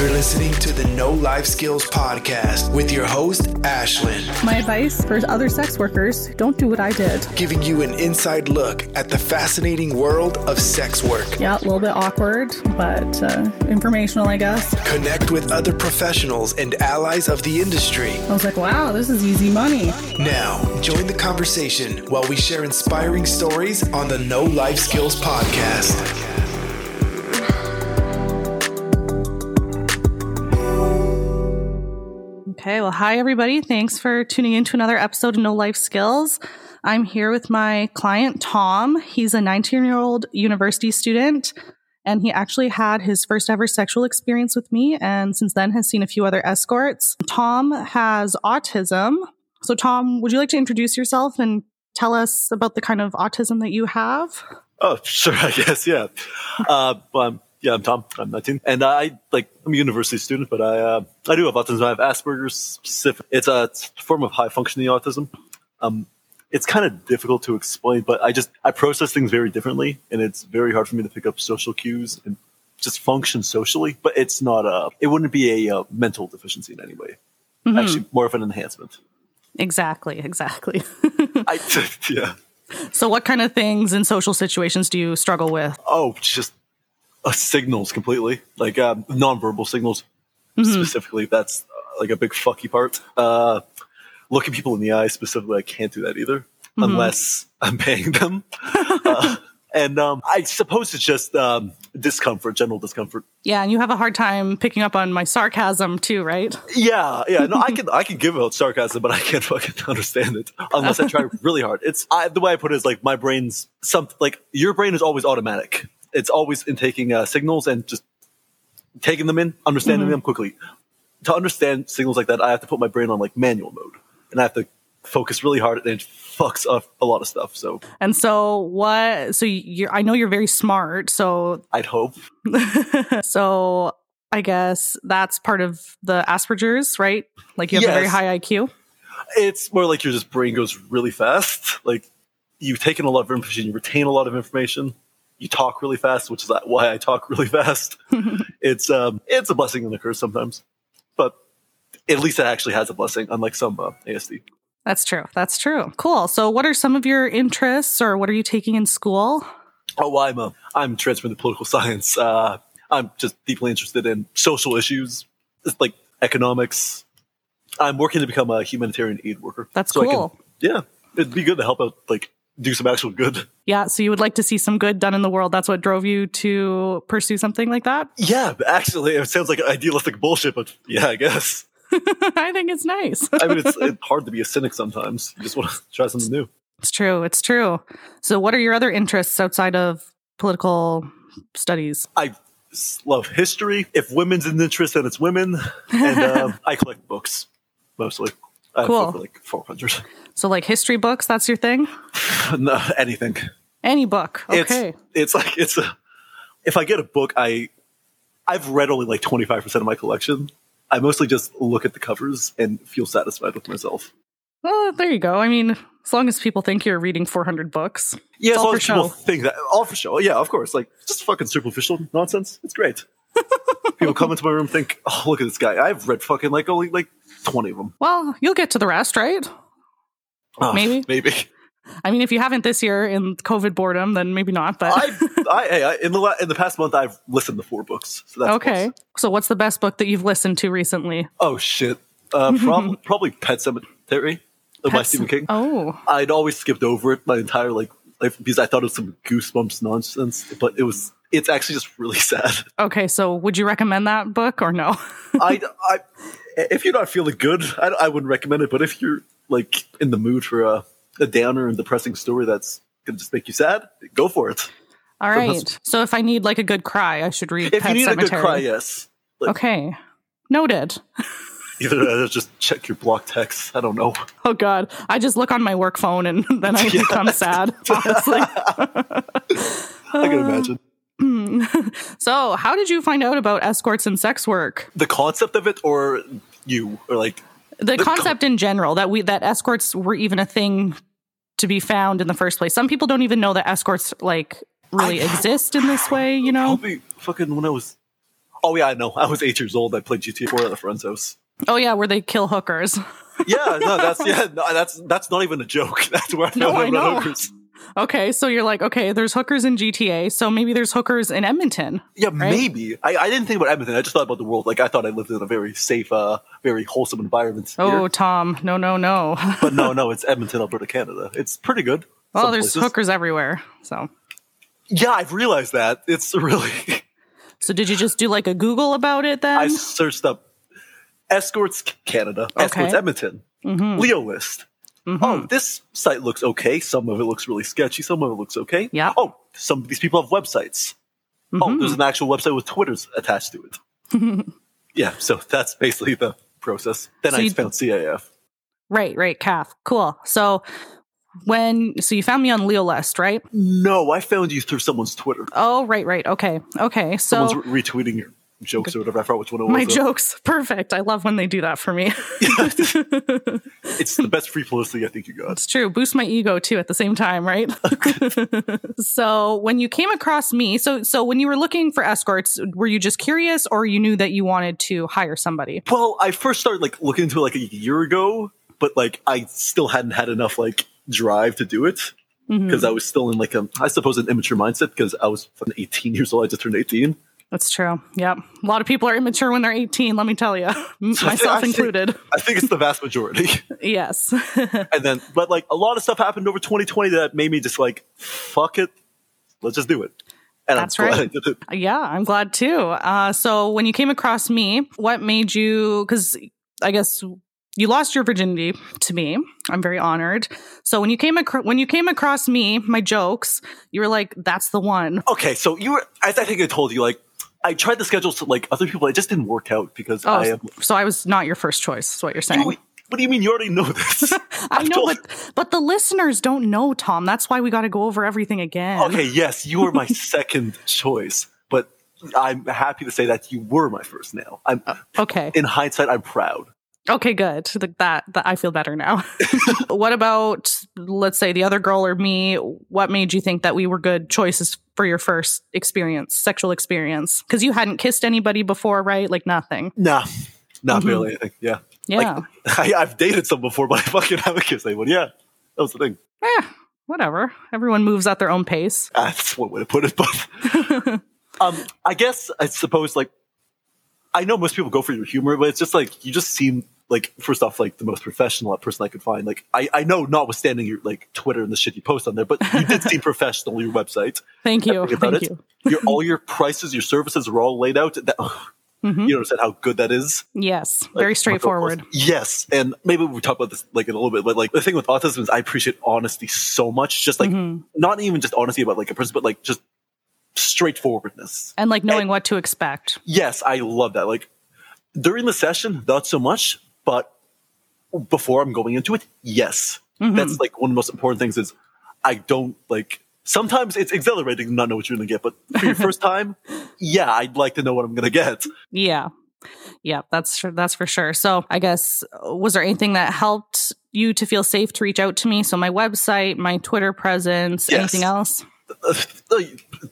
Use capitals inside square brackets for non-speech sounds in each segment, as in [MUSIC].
You're listening to the No Life Skills Podcast with your host, Ashlynn, My advice for other sex workers don't do what I did. giving you an inside look at the fascinating world of sex work. Yeah, a little bit awkward, but uh, informational, I guess. Connect with other professionals and allies of the industry. I was like, wow, this is easy money. Now, join the conversation while we share inspiring stories on the No Life Skills Podcast. Okay, well, hi, everybody. Thanks for tuning in to another episode of No Life Skills. I'm here with my client, Tom. He's a 19 year old university student, and he actually had his first ever sexual experience with me, and since then has seen a few other escorts. Tom has autism. So, Tom, would you like to introduce yourself and tell us about the kind of autism that you have? Oh, sure, [LAUGHS] I guess, yeah. Uh, I'm, yeah, I'm Tom. I'm 19, and I like I'm a university student, but I uh, I do have autism. I have Asperger's. Specific. It's a, it's a form of high functioning autism. Um, it's kind of difficult to explain, but I just I process things very differently, and it's very hard for me to pick up social cues and just function socially. But it's not a. It wouldn't be a, uh mental deficiency in any way. Actually, more of an enhancement. Exactly, exactly. [LAUGHS] I [LAUGHS] yeah. so, what kind of things in social situations do you struggle with? Oh, just uh, signals completely, like um, nonverbal signals specifically. That's uh, like a big fucky part. Uh, looking people in the eye specifically, I can't do that either unless I'm paying them. [LAUGHS] uh, and um, I suppose it's just um, discomfort, general discomfort. Yeah, and you have a hard time picking up on my sarcasm too, right? Yeah, yeah. No, I [LAUGHS] can I can give out sarcasm, but I can't fucking [LAUGHS] understand it unless I try really hard. It's I, the way I put it is like my brain's some like your brain is always automatic. It's always in taking uh, signals and just taking them in, understanding them quickly. To understand signals like that, I have to put my brain on like manual mode, and I have to focus really hard, and it fucks up a lot of stuff. So And so what so you're I know you're very smart, so [LAUGHS] I'd hope. so I guess that's part of the Asperger's, right? Like you have a very high IQ. It's more like your just brain goes really fast. Like you've taken a lot of information, you retain a lot of information. You talk really fast, which is why I talk really fast. [LAUGHS] it's um, it's a blessing and a curse sometimes, but at least it actually has a blessing, unlike some uh, ASD. That's true. That's true. Cool. So what are some of your interests or what are you taking in school? Oh, well, I'm a, I'm transferring to political [LAUGHS] science. Uh, I'm just deeply interested in social issues, like economics. I'm working to become a humanitarian aid worker. That's can- cool. yeah, it'd be good to help out, like do some actual good. Yeah, so you would like to see some good done in the world. That's what drove you to pursue something like that? Yeah, actually, it sounds like idealistic bullshit, but yeah, I guess. [LAUGHS] I think it's nice. I mean, it's, [LAUGHS] it's hard to be a cynic sometimes. You just want to try something new. It's true. It's true. So, what are your other interests outside of political studies? I love history. If women's an interest, then it's women. And [LAUGHS] um, I collect books mostly. I Cool. like 400. [LAUGHS] So, like history books, that's your thing? no, anything. Any book. Okay. It's, it's like, it's a, if I get a book, I, I've read only like 25% of my collection. I mostly just look at the covers and feel satisfied with myself. well, there you go. I mean, as long as people think you're reading 400 books. Yeah, It's as all long for as people think that, all for show. Yeah, of course. Like, just fucking superficial nonsense. It's great. [LAUGHS] people come into my room think, oh, look at this guy. I've read fucking like only like 20 of them. Well, you'll get to the rest, right? Oh, Maybe. Maybe. I mean, if you haven't this year in COVID boredom, then maybe not. But I, I, hey, I, in the la- in the past month, I've listened to four books. So that's okay. close. So, what's the best book that you've listened to recently? Oh shit. Uh, [LAUGHS] prob- probably Pet Sematary by Pets- Stephen King. Oh, I'd always skipped over it my entire like life because I thought it was some goosebumps nonsense, but it was. It's actually just really [LAUGHS] sad. okay. So, would you recommend that book or no? [LAUGHS] I, I, if you're not feeling good, I, I wouldn't recommend it. But if you're like in the mood for a, a downer and depressing story that's gonna just make you sad, go for it. All right. So, if I need like a good cry, I should read If Pet you need Sematary. a good cry, yes. Like, Okay. Noted. [LAUGHS] Either just check your block text. I don't know. Oh God, I just look on my work phone and then I become sad. Honestly. I can imagine. [LAUGHS] So, how did you find out about escorts and sex work? The concept of it, or you, or like, The The co- concept in general that we that escorts were even a thing to be found in the first place. Some people don't even know that escorts like really I- exist in this way. You know? probably fucking when I was, Oh yeah, I know. I was eight years old. I played GTA 4 at a friend's house. Oh yeah, where they kill hookers. Yeah, no, that's [LAUGHS] yeah, no, that's that's not even a joke. [LAUGHS] That's where I No, I know. hookers. Okay, so you're like, okay, there's hookers in GTA, so maybe there's hookers in Edmonton. Yeah, maybe. I, I didn't think about Edmonton. I just thought about the world. Like I thought I lived in a very safe, uh, very wholesome environment. Oh. Tom, no, no, no. [LAUGHS] but no, no, it's Edmonton, Alberta, Canada. It's pretty good. [LAUGHS] well, Some there's places. hookers everywhere. So, Yeah, I've realized that. It's [LAUGHS] really. so did you just do like a Google about it then? I searched up escorts Canada, escorts Okay. Mm-hmm. Edmonton, LeoList. Mm-hmm. Oh, this site looks okay. Some of it looks really sketchy. Some of it looks okay. Yeah. Oh, some of these people have websites. Oh, mm-hmm. there's an actual website with Twitters attached to it. [LAUGHS] yeah, so that's basically the process. Then So I found CAF. right, right, calf. Cool. So when so you found me on LeoList, right? No, I found you through someone's Twitter. Oh, right, right. Okay. Okay. So Someone's re- retweeting your jokes or whatever. I forgot which one it was. my jokes, perfect. I love when they do that for me. [LAUGHS] It's the best free publicity I think you got. It's true. Boost my ego too at the same time, right? [LAUGHS] so when you came across me, so so when you were looking for escorts, were you just curious or you knew that you wanted to hire somebody? Well, I first started like looking into it like a year ago, but like I still hadn't had enough like drive to do it Mm-hmm. because I was still in like a I suppose an immature mindset because I was 18 years old. I just turned 18. That's true. Yep. A lot of people are immature when they're 18, let me tell you. [LAUGHS] Myself I think- included. I think it's the vast majority. [LAUGHS] [LAUGHS] Yes. and then, but like a lot of stuff happened over 2020 that made me just like, fuck it, let's just do it. And That's I'm right. I did it. Yeah, I'm glad too. Uh, so when you came across me, what made you? Because I guess you lost your virginity to me. I'm very honored. So when you came acro- when you came across me, my jokes, you were like, "That's the one." Okay, so you were, as I think I told you, like, I tried the schedule to like other people. It just didn't work out because Oh, I am. so I was not your first choice. Is what you're saying? Wait, what do you mean? You already know this. [LAUGHS] I know, but but the listeners don't know, Tom. That's why we got to go over everything again. Okay, yes, you were my [LAUGHS] second choice, but I'm happy to say that you were my first now. I'm uh, Okay. in hindsight, I'm proud. Okay, good. Th- That, that I feel better now. [LAUGHS] [LAUGHS] what about let's say the other girl or me? What made you think that we were good choices for your first experience, sexual experience? Because you hadn't kissed anybody before, right? Like nothing. Nah, not Mm-hmm. barely anything. Yeah, Yeah. [LAUGHS] I, I've dated some before, but I fucking haven't kissed anyone. Yeah, that was the thing. Eh, whatever. Everyone moves at their own pace. That's one way to put it, but um, I guess I suppose like I know most people go for your humor, but it's just like you just seem like first off like the most professional person I could find. Like I, I know, notwithstanding your like Twitter and the shit you post on there, but you did seem [LAUGHS] professional your website. Thank you. About Thank it. you. Your all your prices, your services are all laid out. That, Mm-hmm. You understand how good that is? Yes. Like, Very straightforward. Yes, and maybe we talk about this like in a little bit, but like the thing with autism is I appreciate honesty so much. Just like Mm-hmm. not even just honesty about like a person, but like just straightforwardness. And like knowing what to expect. Yes, I love that. Like during the session, not so much, but before I'm going into it, yes. Mm-hmm. That's like one of the most important things is I don't like sometimes it's exhilarating to not know what you're gonna get, but for your [LAUGHS] first time, yeah, I'd like to know what I'm gonna get. Yeah. Yeah, that's that's for sure. So, I guess was there anything that helped you to feel safe to reach out to me? So, my website, my Twitter presence, Yes. anything else? [LAUGHS]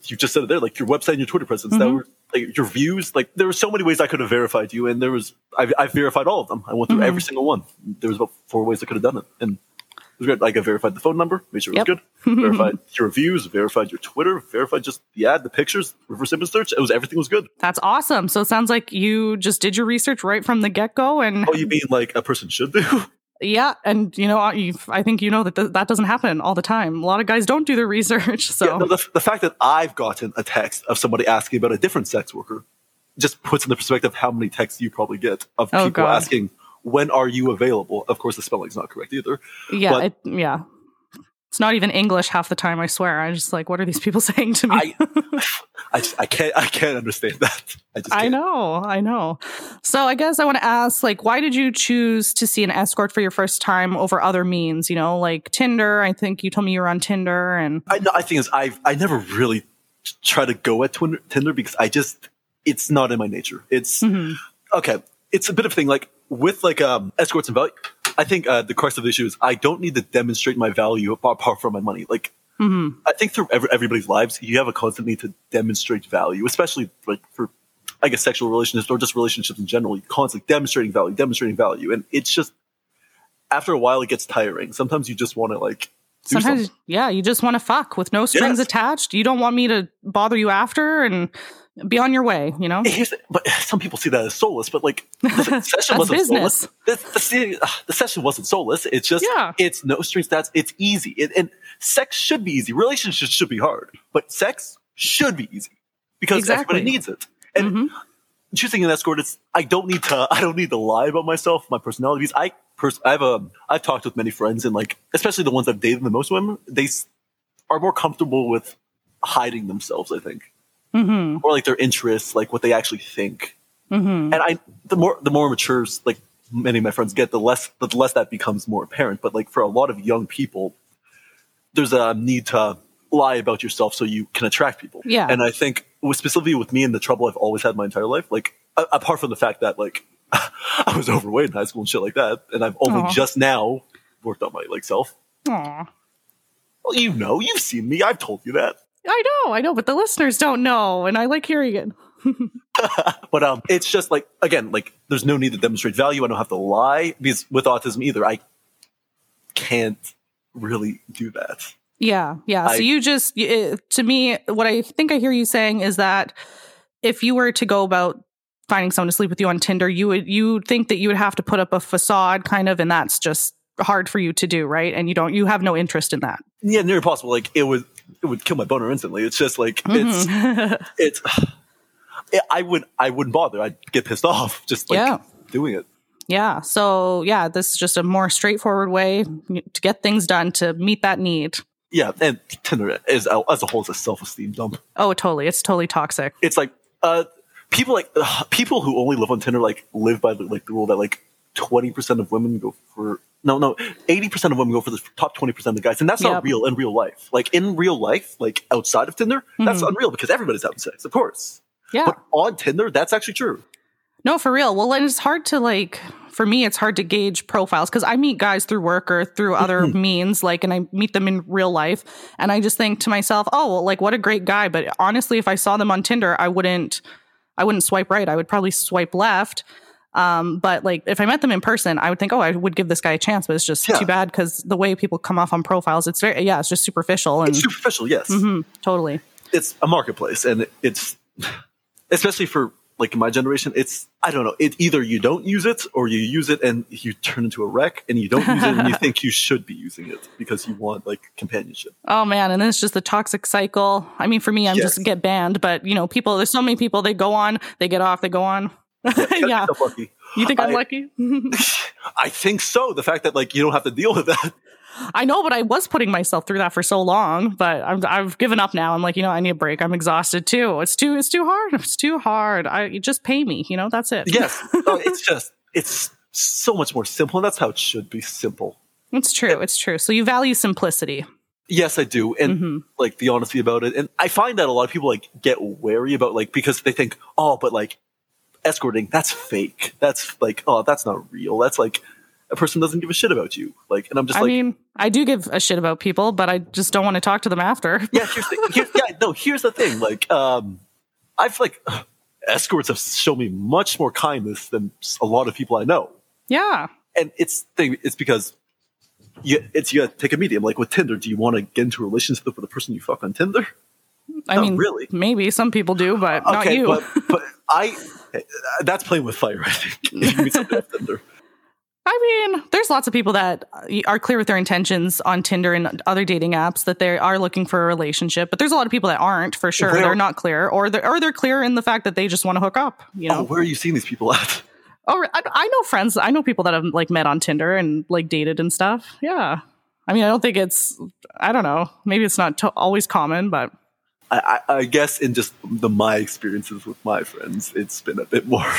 You just said it there, like your website and your Twitter presence. Mm-hmm. That were like your views. Like there were so many ways I could have verified you, and there was I, I verified all of them. I went through Mm-hmm. every single one. There was about four ways I could have done it, and it was great. Like I verified the phone number, made sure it was Yep. good. [LAUGHS] verified your reviews, verified your Twitter, verified just the ad, the pictures, reverse image search. It was everything was good. That's awesome. So, it sounds like you just did your research right from the get go. And Oh, you mean like a person should do? [LAUGHS] yeah, and you know, you I think you know that th- that doesn't happen all the time. A lot of guys don't do their [LAUGHS] research. So, Yeah, no, the, the fact that I've gotten a text of somebody asking about a different sex worker just puts in the perspective how many texts you probably get of Oh, people God. asking, when are you available? Of course, the spelling's not correct either. yeah, it, yeah. It's not even English half the time, I swear. I'm just like, what are these people [LAUGHS] saying to me? I, [LAUGHS] I, I can't, I can't understand [LAUGHS] that. I just, can't. know, I know. So I guess I want to ask, like, why did you choose to see an escort for your first time over other means? You know, like Tinder. I think you told me you were on Tinder, and I. I think is I, I never really try to go at Tinder, Tinder because I just, it's not in my nature. It's Mm-hmm. okay. It's a bit of a thing. Like with like um escorts and value. I think uh, the crux of the issue is I don't need to demonstrate my value apart apart from my money. Like Mm-hmm. I think through every, everybody's lives, you have a constant need to demonstrate value, especially like for I guess sexual relationships or just relationships in general, you're constantly demonstrating value, demonstrating value, and it's just after a while it gets tiring. Sometimes you just want to like. Sometimes, something. yeah, you just want to fuck with no strings Yes. attached. You don't want me to bother you after and be on your way, you know? Here's the- but [LAUGHS] some people see that as soulless, but like the [LAUGHS] session wasn't business. soulless. The, the, the session wasn't soulless. It's just Yeah. it's no strings attached. It's easy, it, and sex should be easy. Relationships should be hard, but sex should be easy because Exactly. everybody needs it. And Mhm. choosing an escort, it's I don't need to [LAUGHS] I don't need to lie about myself, my personality. Because I pers- I've um I've talked with many friends, and like especially the ones I've dated the most women, they are more comfortable with hiding themselves. I think hmm or like their interests, like what they actually think. hmm And I, the more the more matures, like many of my friends get, the less the less that becomes more apparent. But like for a lot of young people, there's a need to lie about yourself so you can attract people. Yeah. And I think with- specifically with me and the trouble I've always had my entire life, like a- apart from the fact that like [LAUGHS] I was overweight in high school and shit like that, and I've only Aw. just now worked on my like self. Aw. Well, you know, you've seen me. I've told you that. I know, I know, but the listeners don't know, and I like hearing it. [LAUGHS] But um, it's just like again, like there's no need to demonstrate value. I don't have to lie because with autism either, I can't really do that. Yeah, yeah. I- so you just, it, to me, what I think I hear you saying is that if you were to go about finding someone to sleep with you on Tinder, you would you think that you would have to put up a facade, kind of, and that's just hard for you to do, right? And you don't, you have no interest in that. Yeah, near impossible. Like it would, it would kill my boner instantly. It's just like it's Mhm. [LAUGHS] it's. [SIGHS] it- I would I wouldn't bother. I'd get pissed off [LAUGHS] just like Yeah. doing it. yeah. So yeah, this is just a more straightforward way to get things done to meet that need. Yeah, and Tinder is as a whole is a self esteem dump. Oh, totally. It's totally toxic. It's like uh, people like people who only live on Tinder like live by the, like the rule that like twenty percent of women go for no no eighty percent of women go for the top twenty percent of the guys, and that's Yep. not real in real life. Like in real life, like outside of Tinder, that's Mhm. unreal because everybody's having sex, of course. Yeah. But on Tinder, that's actually true. No, for real. Well, and it's hard to like, for me, it's hard to gauge profiles because I meet guys through work or through other means, like, and I meet them in real life. And I just think to myself, oh, well, like, what a great guy. But honestly, if I saw them on Tinder, I wouldn't, I wouldn't swipe right. I would probably swipe left. Um, but like, if I met them in person, I would think, oh, I would give this guy a chance. But it's just Yeah. too bad because the way people come off on profiles, it's very, yeah, it's just superficial and It's superficial, yes. Mhm, totally. It's a marketplace, and it's especially for like my generation. It's I don't know. It either you don't use it or you use it and you turn into a wreck, and you don't use it and you [LAUGHS] think you should be using it because you want like companionship. Oh man, and then it's just the toxic cycle. I mean, for me, I'm Yes. just get banned, but you know, people. There's so many people. They go on, they get off, they go on. [LAUGHS] yeah, Yourself lucky. you think I'm I- lucky? [LAUGHS] [LAUGHS] I think so. The fact that like you don't have to deal with that. I know, but I was putting myself through that for so long. But I'm, I've given up now. I'm like, you know, I need a break. I'm exhausted too. It's too, it's too hard. It's too hard. I you just pay me. You know, that's it. Yes, No, it's just it's so much more simple, and that's how it should be. Simple. it's true. It's true. So you value simplicity. Yes, I do, and Mhm. like the honesty about it. And I find that a lot of people like get wary about like because they think, oh, but like escorting, that's fake. That's like, oh, that's not real. That's like a person doesn't give a shit about you. Like, and I'm just I like, mean, I do give a shit about people, but I just don't want to talk to them after. [LAUGHS] yeah, here's the, here, yeah, no, here's the thing. Like, um, I've like [SIGHS] escorts have shown me much more kindness than a lot of people I know. yeah. and it's thing it's because you it's you gotta take a medium like with tinder do you want to get into a relationship with the person you fuck on tinder I Not mean, really. maybe some people do, but not you. but [LAUGHS] but i that's playing with fire i think if you meet somebody on tinder I mean, there's lots of people that are clear with their intentions on Tinder and other dating apps that they are looking for a relationship, but there's a lot of people that aren't for sure. Where- they're not clear, or they're or they're clear in the fact that they just want to hook up. You oh know, where are you seeing these people at oh, I, I know friends, I know people that have like met on Tinder and like dated and stuff. Yeah, I mean, I don't think it's, I don't know, maybe it's not to- always common, but I, I, guess in just the my experiences with my friends it's been a bit more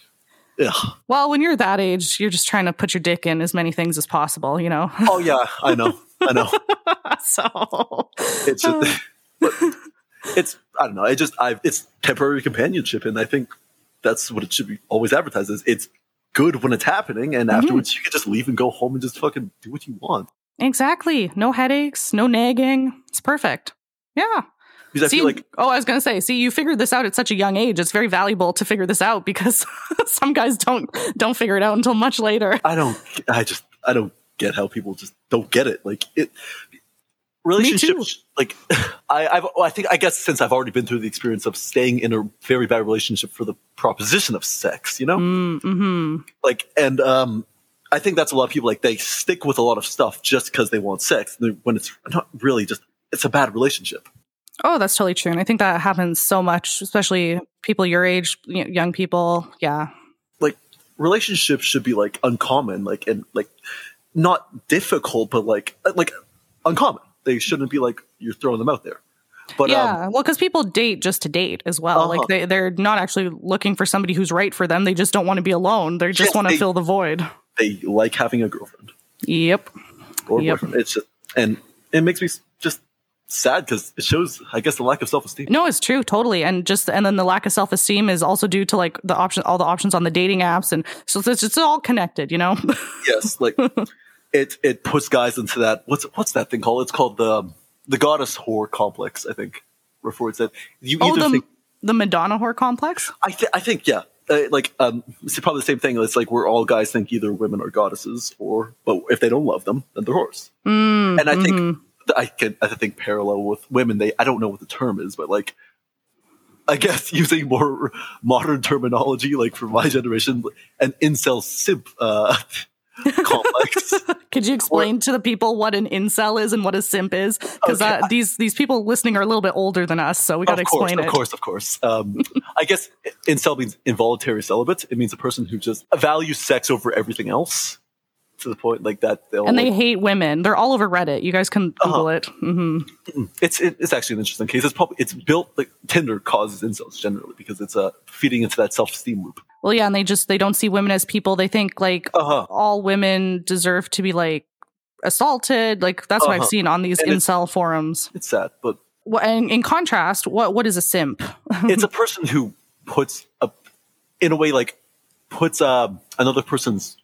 [LAUGHS] yeah well, when you're that age, you're just trying to put your dick in as many things as possible. You know, oh yeah i know i know [LAUGHS] so it's just uh. [LAUGHS] but it's i don't know it just i it's temporary companionship and i think that's what it should be always advertised as it's good when it's happening and mm-hmm. afterwards you can just leave and go home and just fucking do what you want Exactly. No headaches, no nagging. It's perfect. Yeah. Because I See, feel like oh, I was gonna say, see, you figured this out at such a young age. It's very valuable to figure this out because [LAUGHS] some guys don't don't figure it out until much later. I don't. I just I don't get how people just don't get it. Like it. Relationships, like [LAUGHS] I, I've, I think, I guess since I've already been through the experience of staying in a very bad relationship for the proposition of sex, you know, Mm-hmm. like, and um, I think that's a lot of people like they stick with a lot of stuff just because they want sex, when it's not really just it's a bad relationship. Oh, that's totally true, and I think that happens so much, especially people your age, young people. Yeah, like relationships should be like uncommon like and like not difficult but like uh, like uncommon they shouldn't be like you're throwing them out there but yeah. um well, because people date just to date as well. Uh-huh. Like they they're not actually looking for somebody who's right for them. They just don't want to be alone. They just Yes, want to fill the void. they like having a girlfriend Yep. or Yep. boyfriend it's just and it makes me just sad because it shows i guess the lack of self-esteem No, it's true, totally, and just and then the lack of self esteem is also due to like the option, all the options on the dating apps, and so it's, it's all connected, you know. [LAUGHS] yes like it it puts guys into that what's what's that thing called it's called the the goddess whore complex i think refer it said you oh, either the think the Madonna whore complex. I, th- I think yeah uh, like um it's probably the same thing it's like where all guys think either women are goddesses or but if they don't love them then they're whores Mm, and i think mhm. th- i can i think parallel with women they i don't know what the term is but like i guess [LAUGHS] using more modern terminology like for my generation an incel simp uh [LAUGHS] complex Could you explain to the people what an incel is and what a simp is? Because Okay, uh, these these people listening are a little bit older than us, so we got to explain of it. Of course, of course. Um, I guess incel means involuntary celibate. It means a person who just values sex over everything else to the point like that. They'll, And they hate women. They're all over Reddit. You guys can Uh-huh. Google it. hmm it's it, it's actually an interesting case. It's probably it's built like Tinder causes incels generally because it's uh, feeding into that self esteem loop. Well, yeah, and they just they don't see women as people. They think like Uh huh. all women deserve to be like assaulted. Like that's what I've Uh-huh. seen on these And it's- incel forums. It's sad, but Wh- And in contrast, what what is a simp? [LAUGHS] it's a person who puts a in a way like puts uh, another person's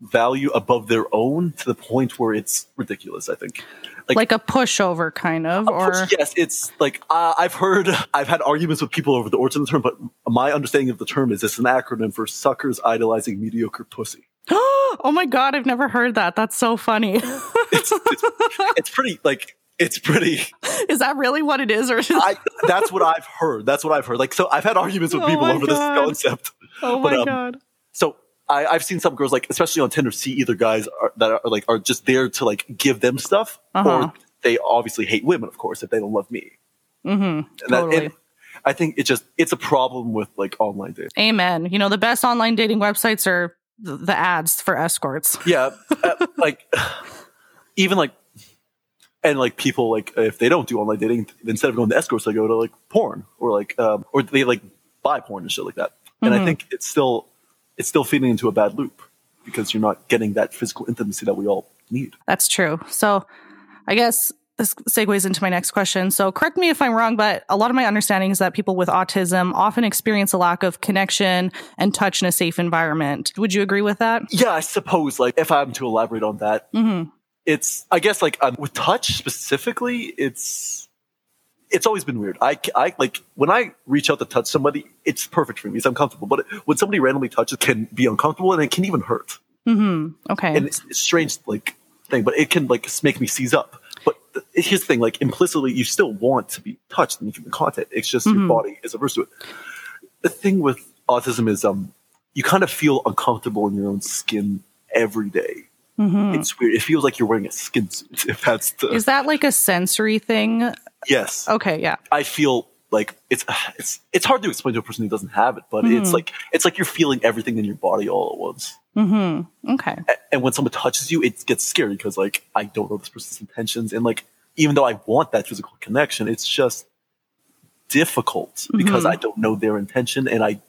value above their own to the point where it's ridiculous. I think. Like- like a pushover, kind of, or yes, it's like uh, I've heard, I've had arguments with people over the origin of the term, but my understanding of the term is it's an acronym for suckers idolizing mediocre pussy. [GASPS] oh my god, I've never heard that. That's so funny. [LAUGHS] It's, it's, it's pretty like it's pretty. is that really what it is, or is I, that's what I've heard. That's what I've heard. Like so, I've had arguments with Oh people over God. this concept. oh but, my um, god? So I, I've seen some girls like, especially on Tinder, see either guys are, that are like are just there to like give them stuff, Uh-huh. or they obviously hate women, of course, if they don't love me. Mm-hmm. And that- Totally. and I think it just it's a problem with like online dating. Amen. You know, the best online dating websites are th- the ads for escorts. Yeah, uh, [LAUGHS] like even like and like people like if they don't do online dating, instead of going to escorts, they go to like porn or like um, or they like buy porn and shit like that. And I Mhm. think it's still it's still feeding into a bad loop because you're not getting that physical intimacy that we all need. That's true. So I guess this segues into my next question. So correct me if I'm wrong, but a lot of my understanding is that people with autism often experience a lack of connection and touch in a safe environment. Would you agree with that? Yeah, I suppose like if I'm to elaborate on that, Mm-hmm. it's I guess like um, with touch specifically, it's it's always been weird. I, I like when I reach out to touch somebody, it's perfect for me. It's uncomfortable, but when somebody randomly touches, can be uncomfortable and it can even hurt. Mm-hmm. Okay. And it's, it's a strange like thing, but it can like make me seize up. But here's the thing: like implicitly, you still want to be touched and human contact. It's just Mhm. your body is averse to it. The thing with autism is um, you kind of feel uncomfortable in your own skin every day. Mhm. It's weird. It feels like you're wearing a skin suit. [LAUGHS] If that's the Is that like a sensory thing? yes, Okay, yeah. I feel like it's [SIGHS] it's it's hard to explain to a person who doesn't have it, but it's Mhm. like it's like you're feeling everything in your body all at once. Mm-hmm. Okay. A- And when someone touches you, it gets scary because like I don't know this person's intentions, and like even though I want that physical connection, it's just difficult because Mhm. I don't know their intention, and I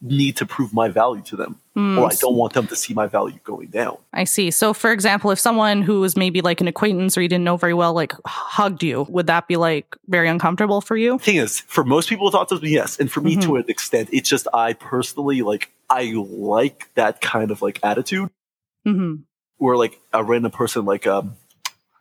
need to prove my value to them, Mm, or I don't want them to see my value going down. I see. So, for example, if someone who was maybe like an acquaintance or you didn't know very well, like hugged you, would that be like very uncomfortable for you? thing is, for most people with autism, yes, and for me Mm-hmm. to an extent, it's just I personally like I like that kind of like attitude Mm-hmm. where like a random person like um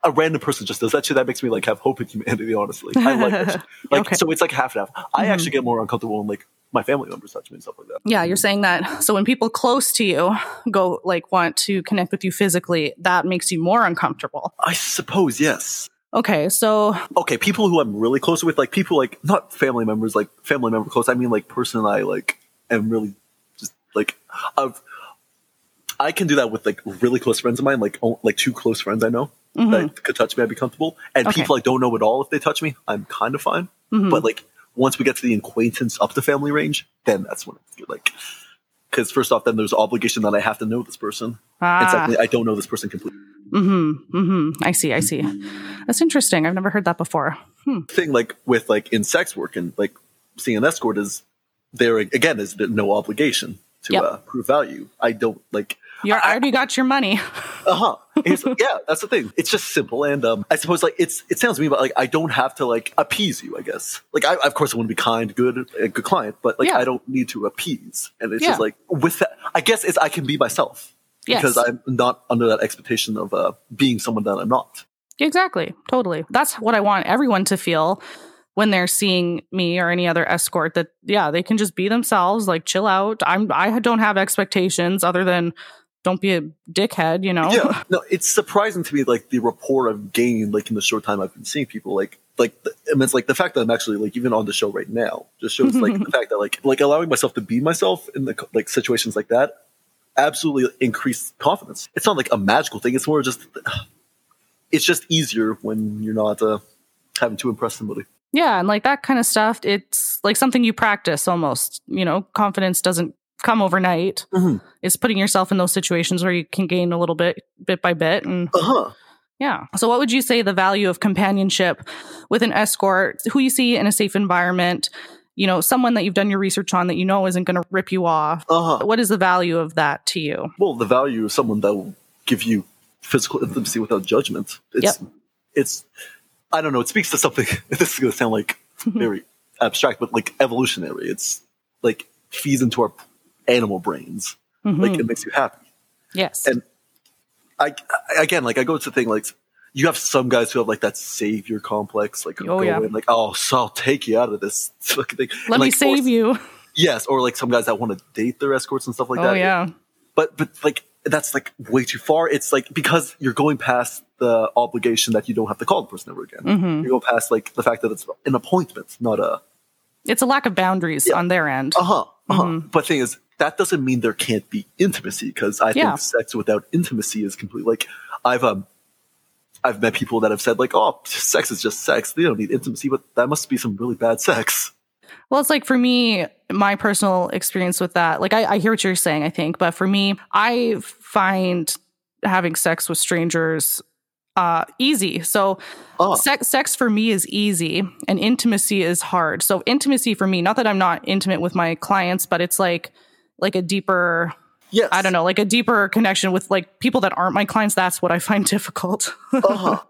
a random person just does that shit, that makes me like have hope in humanity. Honestly, I like that shit. [LAUGHS] like Okay. so it's like half and half. I actually get more uncomfortable when like my family members touch me and stuff like that. Yeah, you're saying that. So when people close to you go like want to connect with you physically, that makes you more uncomfortable. I suppose yes. Okay, so Okay, people who I'm really close with, like people like not family members, like family member close. I mean like person I like am really just like I've. I can do that with like really close friends of mine, like oh, like two close friends I know that could touch me. I'd be comfortable, and Mm-hmm. Okay. people I don't know at all. If they touch me, I'm kind of fine. Mm-hmm. But like once we get to the acquaintance up the family range, then that's when it's like. Because first off, then there's obligation that I have to know this person, and ah, secondly, I don't know this person completely. hmm Hmm. I see, I see. That's interesting. I've never heard that before. Hmm. thing like with like in sex work and like seeing an escort is there again is no obligation to Yep. uh, prove value. I don't like You're I already got your money. [LAUGHS] uh huh. yeah, that's the thing. It's just simple and um I suppose like it's it sounds to me but like I don't have to like appease you. I guess like I of course I want to be kind, good, a good client, but like Yeah. I don't need to appease. And it's Yeah. just like with that, I guess it's I can be myself Yes. because I'm not under that expectation of uh being someone that I'm not. Exactly. Totally. That's what I want everyone to feel when they're seeing me or any other escort that yeah, they can just be themselves, like chill out. I'm I don't have expectations other than don't be a dickhead, you know. yeah no it's surprising to me like the rapport i've gained like in the short time i've been seeing people like like the, I mean, it's like the fact that i'm actually like even on the show right now just shows like [LAUGHS] the fact that like like allowing myself to be myself in the like situations like that absolutely increased confidence it's not like a magical thing it's more just [SIGHS] it's just easier when you're not uh having to impress somebody Yeah, and like that kind of stuff, it's like something you practice almost. You know, confidence doesn't come overnight. Mhm. It's putting yourself in those situations where you can gain a little bit bit by bit and uh-huh yeah. So what would you say the value of companionship with an escort who you see in a safe environment, you know, someone that you've done your research on that you know isn't going to rip you off. uh-huh What is the value of that to you? well the value of someone that will give you physical intimacy without judgment it's Yep. it's i don't know it speaks to something [LAUGHS] this is going to sound like [LAUGHS] very abstract but like evolutionary it's like feeds into our animal brains like Mhm. it makes you happy yes. and I, I again like i go to the thing like you have some guys who have like that savior complex like Oh, go yeah. in like oh so i'll take you out of this [LAUGHS] fucking thing Let And, me like, or- save you. yes or like some guys that want to date their escorts and stuff like oh that yeah. but but like that's like way too far. It's like because you're going past the obligation that you don't have to call the person ever again. Mhm. You go past like the fact that it's an appointment, not a It's a lack of boundaries Yeah. on their end. uh huh. Uh-huh. Mhm. But thing is, that doesn't mean there can't be intimacy because I Yeah. think sex without intimacy is complete. Like I've um. I've met people that have said like, "Oh, sex is just sex. They don't need intimacy," but that must be some really bad sex. Well, it's like for me, my personal experience with that, like I, I hear what you're saying, I think, but for me, I find having sex with strangers uh easy. So Oh, sex sex for me is easy and intimacy is hard. So intimacy for me, not that I'm not intimate with my clients, but it's like like a deeper yes. I don't know, like a deeper connection with like people that aren't my clients. That's what I find [LAUGHS] difficult. Uh-huh.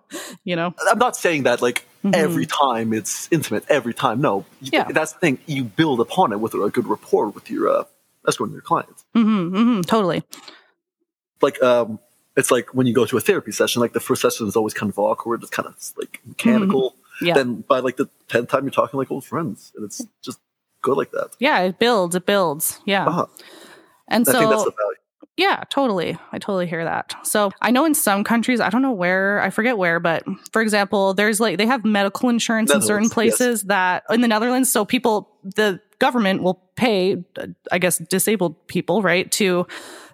you know? I'm not saying that like Mhm. every time it's intimate every time. No, Yeah. that's the thing. You build upon it with a good rapport with your uh, escort and your clients. hmm hmm totally. Like um, it's like when you go to a therapy session. Like the first session is always kind of awkward. It's kind of like mechanical. Mm-hmm. Yeah. Then by like the tenth time, you're talking like old friends, and it's just good like that. Yeah, it builds, it builds. Yeah. Uh-huh. And I think that's so. Yeah, totally. I totally hear that. So I know in some countries, I don't know where, I forget where, but for example, there's like they have medical insurance in certain Netherlands, yes. places that in the Netherlands. So people, the government will pay, I guess, disabled people, right, to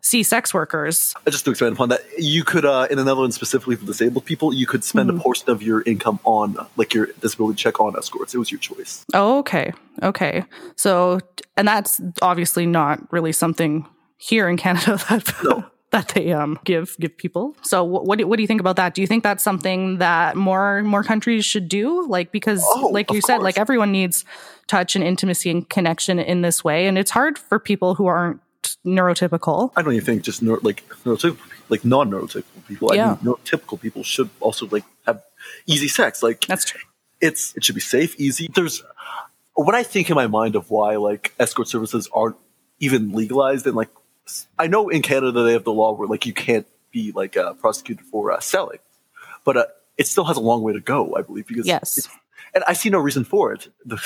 see sex workers. Uh, Just to expand upon that, you could uh, in the Netherlands specifically for disabled people, you could spend Mm-hmm. a portion of your income on like your disability check on escorts. It was your choice. Oh, okay. Okay. So, and that's obviously not really something here in Canada [LAUGHS] that. No. That they um give give people. So what what do, what do you think about that? Do you think that's something that more more countries should do? Like because Oh, like you said, course. like everyone needs touch and intimacy and connection in this way, and it's hard for people who aren't neurotypical. I don't even think just neuro, like neurotypical, like non-neurotypical people. I Yeah. mean, neurotypical people should also like have easy sex. Like That's true. it's it should be safe, easy. There's what I think in my mind of why like escort services aren't even legalized and like I know in Canada they have the law where like you can't be like uh, prosecuted for uh, selling, but uh, it still has a long way to go, I believe, because Yes. it's- and I see no reason for it. The,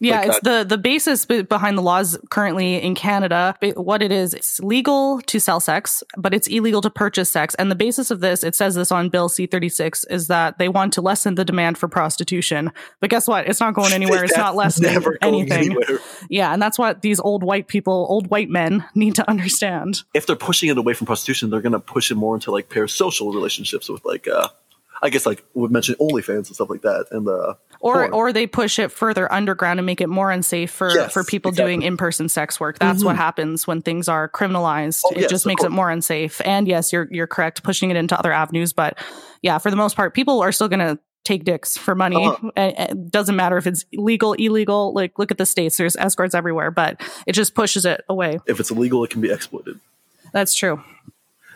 Yeah, Like, it's the the basis behind the laws currently in Canada. What it is, it's legal to sell sex, but it's illegal to purchase sex. And the basis of this, it says this on Bill C thirty six, is that they want to lessen the demand for prostitution. But guess what? It's not going [LAUGHS] anywhere. It's not lessening never going anything. anywhere. Yeah, and that's what these old white people, old white men, [LAUGHS] need to understand. If they're pushing it away from prostitution, they're going to push it more into like parasocial relationships with like, uh, I guess like we mentioned OnlyFans and stuff like that, and uh, Or porn. or they push it further underground and make it more unsafe for, Yes, for people exactly. doing in person sex work. That's what happens when things are criminalized. Oh, it yes, just makes it more unsafe. And yes, you're you're correct, pushing it into other avenues. But yeah, for the most part, people are still gonna take dicks for money. Uh-huh. And It doesn't matter if it's legal, illegal. Like look at the states. There's escorts everywhere, but it just pushes it away. if it's illegal, it can be exploited. That's true.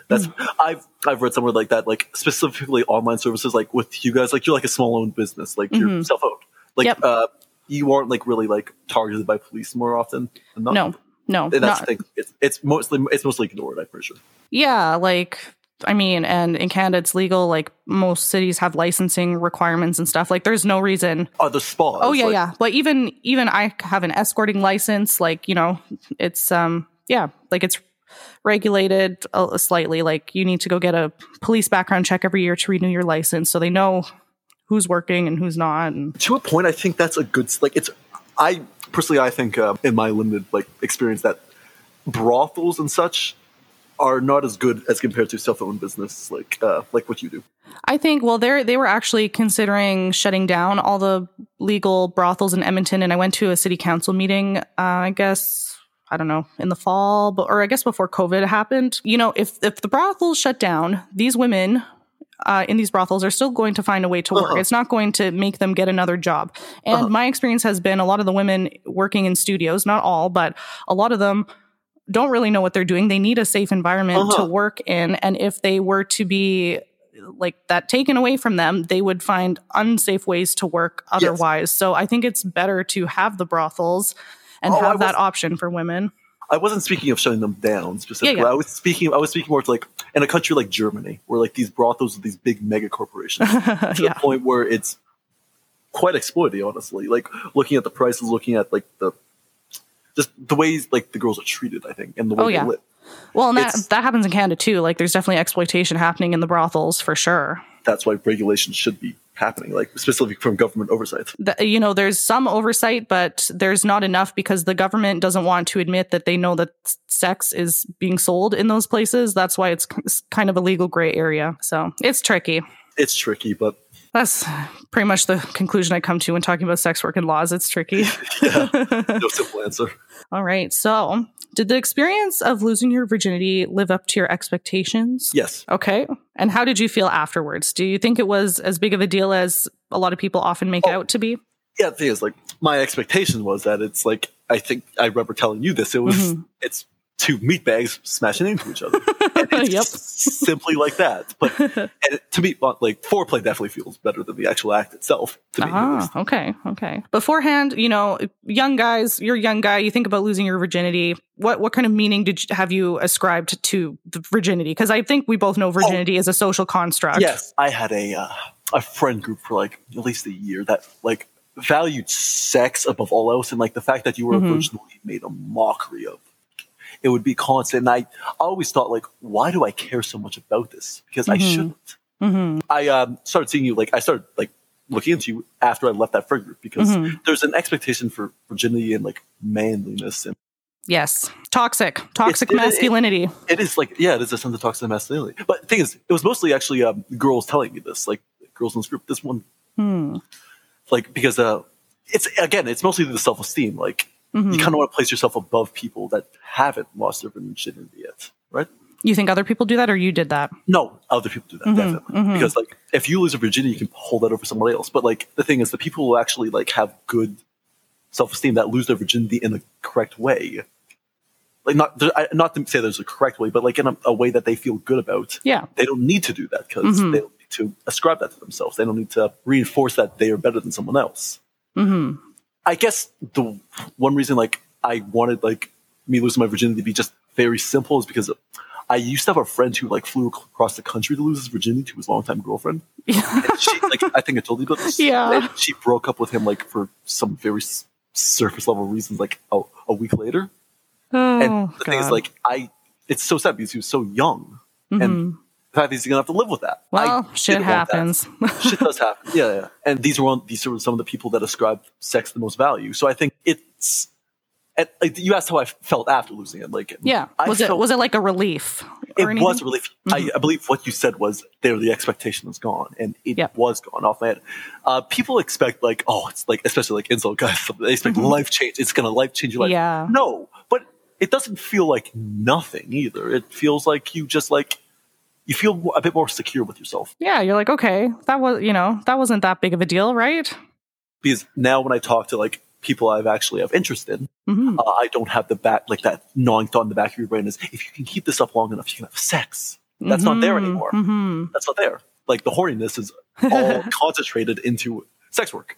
That's Hmm. I've I've read somewhere like that, like specifically online services, like with you guys, like you're like a small owned business, like you're self owned, like Mm-hmm. Yep. uh, you aren't like really like targeted by police more often. Than not. No, no, and that's not- the thing. It's, it's mostly it's mostly ignored. I'm pretty sure. Yeah, like I mean, and in Canada it's legal. Like most cities have licensing requirements and stuff. Like there's no reason. Other spas. Oh yeah, like, yeah. But even even I have an escorting license. Like you know, it's um yeah, like it's regulated uh, slightly. Like you need to go get a police background check every year to renew your license, so they know who's working and who's not. And To a point, I think that's a good. Like it's. I personally, I think uh, in my limited like experience that brothels and such are not as good as compared to self owned business, like uh, like what you do. I think well they they were actually considering shutting down all the legal brothels in Edmonton and I went to a city council meeting uh, I guess I don't know in the fall but or I guess before COVID happened. You know, if if the brothels shut down, these women uh, in these brothels are still going to find a way to work. Uh-huh. It's not going to make them get another job. And Uh-huh. my experience has been a lot of the women working in studios, not all, but a lot of them don't really know what they're doing. They need a safe environment to Uh-huh. work in. And if they were to be like that taken away from them, they would find unsafe ways to work otherwise. So I think it's better to have the brothels and Oh, have that option for women. I wasn't speaking of shutting them down specifically. yeah. I was speaking. I was speaking more to like in a country like Germany, where like these brothels are these big mega corporations [LAUGHS] to yeah. the point where it's quite exploiting. Honestly, like looking at the prices, looking at like the just the ways like the girls are treated. I think and the way Oh, they yeah. live. Well, and that, It's- that happens in Canada too. Like there's definitely exploitation happening in the brothels for sure. That's why regulation should be happening, like specifically from government oversight. the, you know, there's some oversight, but there's not enough because the government doesn't want to admit that they know that sex is being sold in those places. That's why it's k- s- kind of a legal gray area. So it's tricky. It's tricky, but That's pretty much the conclusion I come to when talking about sex work and laws. It's tricky. [LAUGHS] yeah, [LAUGHS] no simple answer. All right. So, did the experience of losing your virginity live up to your expectations? Yes, Okay. And how did you feel afterwards? Do you think it was as big of a deal as a lot of people often make Oh. out to be? yeah. The thing is, like, my expectation was that it's like I think I remember telling you this. It was Mm-hmm. it's two meatbags smashing into each other. [LAUGHS] Yep. simply like that. But and it, to me, but, like foreplay definitely feels better than the actual act itself. To me, Ah, least. okay, okay. Beforehand, you know, young guys, you're a young guy. You think about losing your virginity. What what kind of meaning did you, have you ascribed to the virginity? Because I think we both know virginity is a social construct. Yes, I had a uh, a friend group for like at least a year that like valued sex above all else, and like the fact that you were Mhm. a virgin made a mockery of. It would be constant. And I always thought like, why do I care so much about this? Because I Mhm. shouldn't. hmm I um, started seeing you like I started like looking into you after I left that friend group because Mhm. there's an expectation for virginity and like manliness and Yes. Toxic. Toxic it- it- masculinity. it is like yeah, it is a sense of toxic masculinity. But the thing is, it was mostly actually um, girls telling me this, like girls in this group. This one, Hmm. like because uh, it's again, it's mostly the self esteem. Like Mhm. you kind of want to place yourself above people that haven't lost their virginity yet, right? You think other people do that, or you did that? No, other people do that Mhm, definitely mhm. because like if you lose a virginity, you can hold that over somebody else. But like the thing is, the people who actually like have good self esteem that lose their virginity in the correct way. Like not I- not to say there's a correct way, but like in a, a way that they feel good about. Yeah. They don't need to do that because Mhm. they don't need to ascribe that to themselves. They don't need to reinforce that they are better than someone else. hmm I guess the one reason like I wanted like me losing my virginity to be just very simple is because I used to have a friend who like flew across the country to lose his virginity to his longtime girlfriend. [LAUGHS] Yeah. And she, like, I think I told you about this. [LAUGHS] Yeah. And she broke up with him like for some very s- surface level reasons, like a, a week later. Oh, And the thing is, like, I, it's so sad because he was so young, and Mhm. The fact that he's gonna have to live with that. I well, shit didn't want that. happens. [LAUGHS] shit does happen. Yeah, yeah. And these were one, these are some of the people that ascribe sex the most value. So I think it's. And, like, you asked how I felt after losing it. Like, yeah. I Was it was it like a relief? it anything? Mm-hmm. was a relief. I, I believe what you said was there. The expectation was gone, and it Yep. was gone off my head. Uh, people expect like, oh, it's like especially like incel [LAUGHS] guys. They expect life change. It's gonna life change your life. Mm-hmm. Yeah. No, but it doesn't feel like nothing either. It feels like you just like you feel a bit more secure with yourself Yeah, you're like, okay, that was you know, that wasn't that big of a deal, right? because now when I talk to like people I've actually have interest in, hmm uh, I don't have the back like that gnawing thought in the back of your brain is if you can keep this up long enough, you can have sex. That's not there anymore. hmm That's not there. Like the horniness is all [LAUGHS] concentrated into sex work.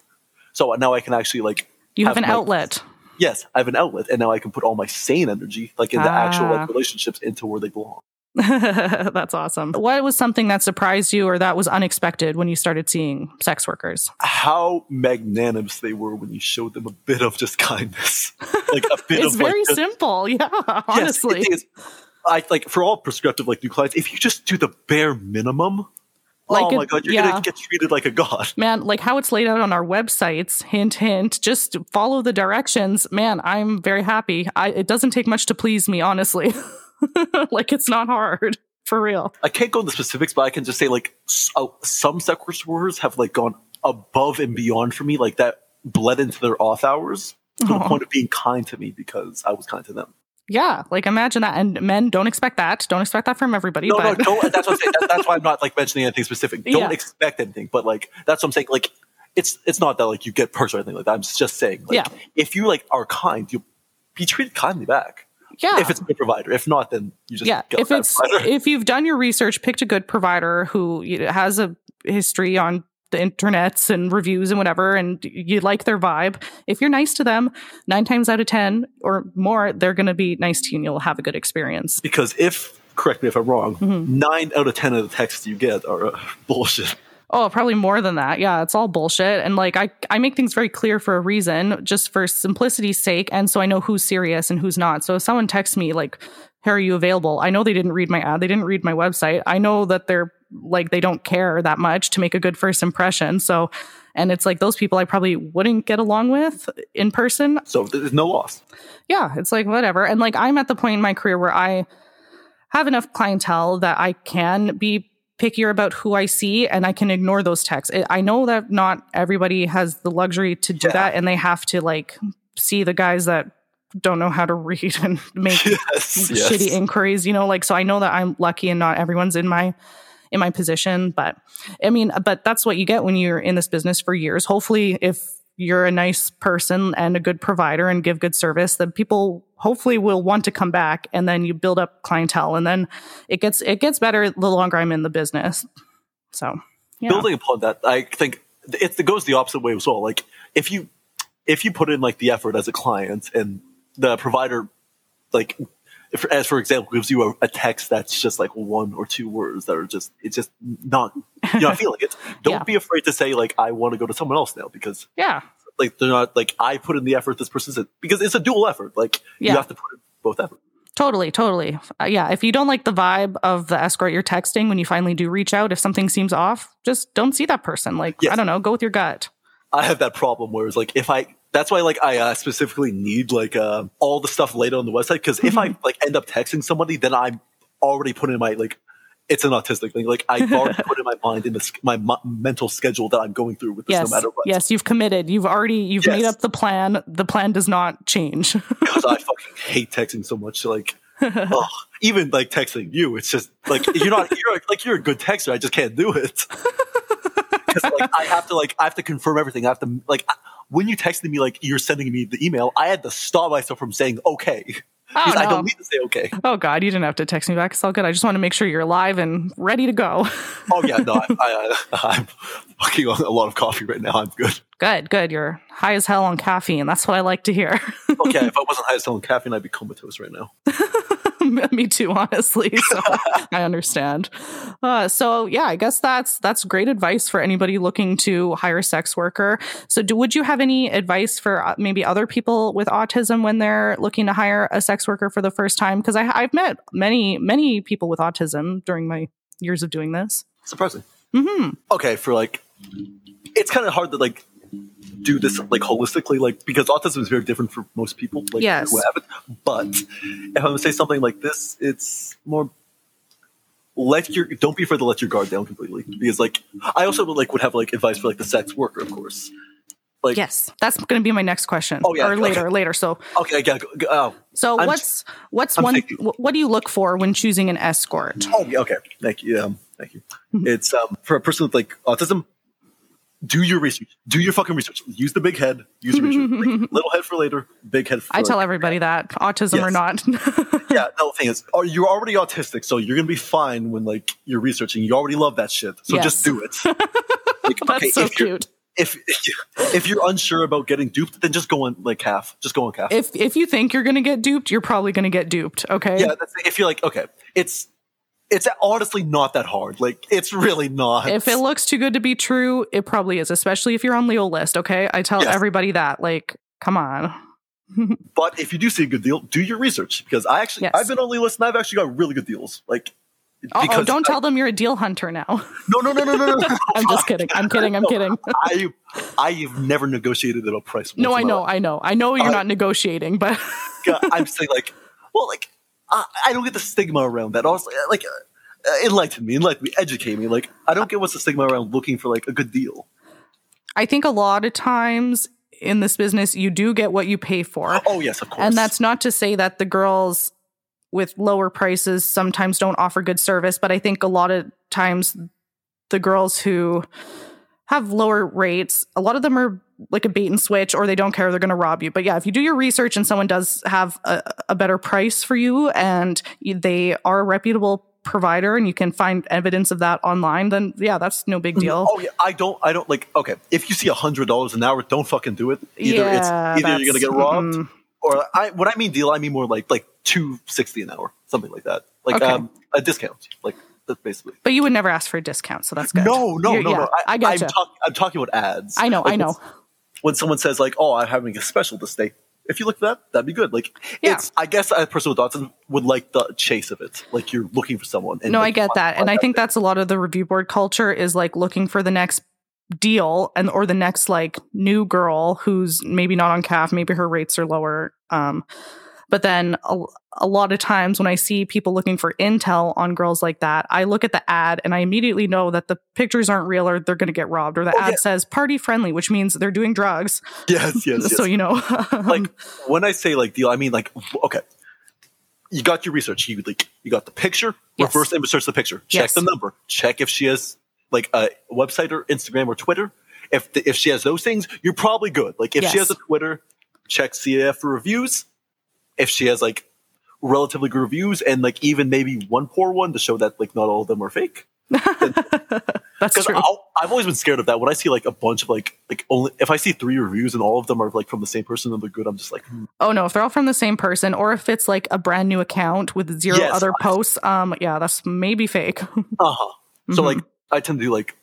So now I can actually like You have, Have an my- outlet. yes, I have an outlet, and now I can put all my sane energy like into actual Ah. like relationships into where they belong. [LAUGHS] That's awesome. What was something that surprised you or that was unexpected when you started seeing sex workers? How magnanimous they were when you showed them a bit of just kindness, like a bit [LAUGHS] It's of very like, just- simple. [LAUGHS] Yeah, honestly. is. I like for all prescriptive like new clients, if you just do the bare minimum, Like oh it- my god, you're yeah. gonna get treated like a god. man, like how it's laid out on our websites, hint, hint, just follow the directions. Man, I'm very happy. I, it doesn't take much to please me, honestly. [LAUGHS] like it's not hard for real. I can't go into specifics, but I can just say like s- uh, some sex workers have like gone above and beyond for me, like that bled into their off hours to the point of being kind to me because I was kind to them. Yeah, like imagine that. And men don't expect that. Don't expect that from everybody. No, no, don't. That's what I'm saying. [LAUGHS] That, that's why I'm not like mentioning anything specific. Don't Yeah. expect anything, but like that's what I'm saying. Like it's it's not that like you get perks or anything like that. I'm just saying. Like, Yeah. If you like are kind, you'll be treated kindly back. Yeah, If it's a good provider. If not, then you just yeah. If it's provider. if you've done your research, picked a good provider who has a history on the internets and reviews and whatever, and you like their vibe. If you're nice to them, nine times out of ten or more, they're going to be nice to you, and you'll have a good experience. because if correct me if I'm wrong, Mm-hmm. nine out of ten of the texts you get are uh, bullshit. Oh, probably more than that. Yeah, it's all bullshit. And like I I make things very clear for a reason, just for simplicity's sake, and so I know who's serious and who's not. So if someone texts me like, "Hey, are you available?" I know they didn't read my ad, they didn't read my website. I know that they're like they don't care that much to make a good first impression. So and it's like those people I probably wouldn't get along with in person. So there's no loss. Yeah, it's like whatever. And like I'm at the point in my career where I have enough clientele that I can be pickier about who I see and I can ignore those texts. I- know that not everybody has the luxury to do Yeah. that and they have to like see the guys that don't know how to [LAUGHS] read and make Yes, yes. shitty inquiries, you know, like so I know that I'm lucky and not everyone's in my in my position, but I mean, but that's what you get when you're in this business for years. Hopefully if you're a nice person and a good provider and give good service, then people hopefully will want to come back and then you build up clientele and then it gets it gets better the longer I'm in the business. So yeah. Building upon that, I think it, goes the opposite way as well. Like if you if you put in like the effort as a client and the provider like if, as for example gives you a, a text that's just like one or two words that are just it's just not you're not feeling it [LAUGHS] don't Yeah. be afraid to say like i want to go to someone else now because yeah. like they're not like i put in the effort this person said because it's a dual effort like Yeah. you have to put in both effort Totally, totally. Uh, yeah, if you don't like the vibe of the escort you're texting when you finally do reach out, if something seems off, just don't see that person. Like, Yes. I don't know, go with your gut. I have that problem where it's like if I that's why like I uh, specifically need like uh, all the stuff laid on the website because if I like end up texting somebody then I'm already putting in my like it's an autistic thing like I've already [LAUGHS] put in my mind in the, my mo- mental schedule that I'm going through with this Yes. no matter what Yes, you've committed. You've already you've Yes. made up the plan. The plan does not change. [LAUGHS] because I fucking hate texting so much like ugh, even like texting you it's just like you're not you're like you're a good texter I just can't do it [LAUGHS] because like I have to like I have to confirm everything I have to like I- when you texted me like you're sending me the email I had to stop myself from saying okay [LAUGHS] because oh, I don't need to say okay oh God, you didn't have to text me back. It's all good. I just want to make sure you're alive and ready to go. [LAUGHS] oh yeah no [LAUGHS] I, I'm fucking on a lot of coffee right now I'm good good, good. You're high as hell on caffeine. That's what I like to hear. okay if I wasn't high as hell on caffeine I'd be comatose right now [LAUGHS] Me too, honestly. [LAUGHS] So I understand. Uh, so yeah, I guess that's that's great advice for anybody looking to hire a sex worker. So, do would you have any advice for uh, maybe other people with autism when they're looking to hire a sex worker for the first time? Because I've met many many people with autism during my years of doing this. Surprising. hmm Okay, for like, it's kind of hard to like do this like holistically, like because autism is very different for most people. Like, Yes. who have it. But if I'm gonna say something like this, it's more let your don't be afraid to let your guard down completely because like I also would like would have like advice for like the sex worker, of course. Like, Yes, that's going to be my next question. Oh, yeah, or okay. later, later. So, okay, yeah, oh, so I'm- what's what's I'm one? thinking. What do you look for when choosing an escort? Oh, okay. Thank you. Um, thank you. Mm-hmm. It's um, for a person with like autism. Do your research. Do your fucking research. Use the big head. Use the research. [LAUGHS] Little head for later. Big head for. I tell everybody that autism or not. [LAUGHS] Yeah. No thing is, oh, you're already autistic, so you're gonna be fine when like you're researching. You already love that shit, so Yes. just do it. Like, [LAUGHS] That's okay, so if cute. If if you're unsure about getting duped, then just go on like half. Just go on half. If if you think you're going to get duped, you're probably going to get duped. Okay. yeah, that's, if you're like okay, it's it's honestly not that hard. Like it's really not. If it looks too good to be true, it probably is, especially if you're on LeoList. Okay. I tell Yes. everybody that. Like, come on. [LAUGHS] But if you do see a good deal, do your research because I actually Yes. I've been on LeoList and I've actually got really good deals. Like Oh, don't I- tell them you're a deal hunter now. no no no no no no. [LAUGHS] I'm just kidding. I'm kidding. I'm kidding. I I've never negotiated at a price. No, I know. I know. I know you're Uh, not negotiating, but I'm saying like, well, like I, I don't get the stigma around that. Also, like, uh, enlighten me, enlighten me, educate me. Like, I don't get what's the stigma around looking for like a good deal. I think a lot of times in this business, you do get what you pay for. Oh yes, of course. And that's not to say that the girls with lower prices sometimes don't offer good service, but I think a lot of times the girls who have lower rates, a lot of them are like a bait and switch or they don't care, they're going to rob you. But yeah, if you do your research and someone does have a, a better price for you and they are a reputable provider and you can find evidence of that online, then yeah, that's no big deal. Oh yeah, I don't. I don't like. Okay, if you see a hundred dollars an hour, don't fucking do it. Either Yeah, it's either you're gonna get robbed, mm-mm. or I. What I mean deal, I mean more like like two sixty an hour, something like that. Like Okay. um a discount. Like that's basically. But you would never ask for a discount, so that's good. No, no, You're- no, yeah, no. I, I gotcha. I'm, talk, I'm talking about ads. I know, Like, I know. When, someone says like, "Oh, I'm having a special this day," if you look at that, that'd be good. Like, Yeah. it's. I guess a person with autism would like the chase of it. Like you're looking for someone. And No, I get that. And I think that's a lot of the review board culture is like looking for the next deal and or the next like new girl who's maybe not on CAF, maybe her rates are lower. Um but then a, a lot of times when I see people looking for intel on girls like that, I look at the ad and I immediately know that the pictures aren't real or they're going to get robbed or the Oh, ad yeah. says party friendly, which means they're doing drugs. Yes, yes, [LAUGHS] yes. So you know, like [LAUGHS] when I say like deal, I mean like okay. You got your research. You like you got the picture. Yes. Reverse image search the picture. Check Yes. the number. Check if she has like a website or Instagram or Twitter. If the, if she has those things, you're probably good. Like if she has a Twitter, check CAF for reviews. If she has like relatively good reviews and like even maybe one poor one to show that like not all of them are fake. [LAUGHS] that's true. I've always been scared of that. When I see like a bunch of like like only if I see three reviews and all of them are like from the same person and they're good, I'm just like, hmm. Oh no, if they're all from the same person or if it's like a brand new account with zero Yes. other posts, um yeah, that's maybe fake. [LAUGHS] uh huh. So Mhm. like I tend to do like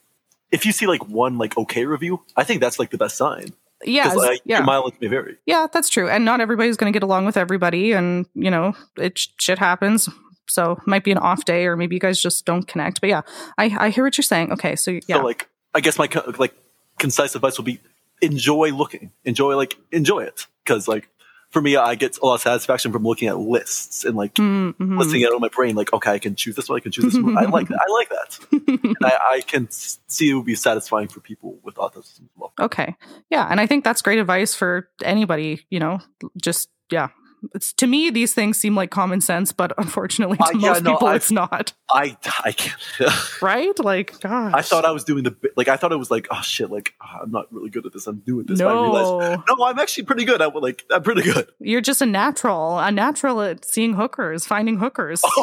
if you see like one like okay review, I think that's like the best sign. Yeah, like, yeah. mileage may vary. yeah, that's true. And not everybody's going to get along with everybody and, you know, it shit happens. So it might be an off day or maybe you guys just don't connect. But yeah, I I hear what you're saying. Okay, so yeah. So like I guess my co- like concise advice will be enjoy looking, enjoy like enjoy it because like for me I get a lot of satisfaction from looking at lists and like Mm, mhm. listing it on my brain like okay I can choose this one I can choose this one I like that I like that [LAUGHS] and I, I can see it would be satisfying for people with autism as well. Okay. Yeah, and I think that's great advice for anybody, you know, just yeah. It's to me these things seem like common sense, but unfortunately to Uh, yeah, most no, people I- it's not. I I can't. [LAUGHS] Right? Like gosh. I thought I was doing the like I thought it was like oh shit like ah, I'm not really good at this I'm at this I realized No. no I'm actually pretty good I would like I'm pretty good You're just a natural, a natural at seeing hookers, finding hookers. [LAUGHS]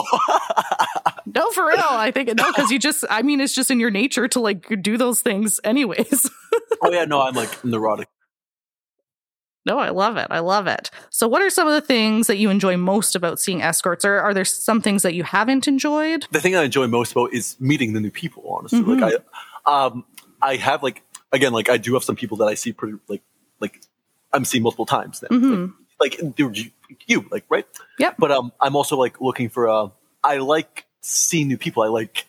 No, for real. I think no, because you just, I mean, it's just in your nature to like do those things anyways. [LAUGHS] oh yeah no I'm like neurotic No, I love it. I love it. So, what are some of the things that you enjoy most about seeing escorts, or are there some things that you haven't enjoyed? The thing I enjoy most about is meeting the new people. Honestly, Mhm. like I, um, I have like again, like I do have some people that I see pretty like like I'm seeing multiple times now. Mhm. Like, like you, you, like right? Yeah. But um, I'm also like looking for uh, I like seeing new people. I like,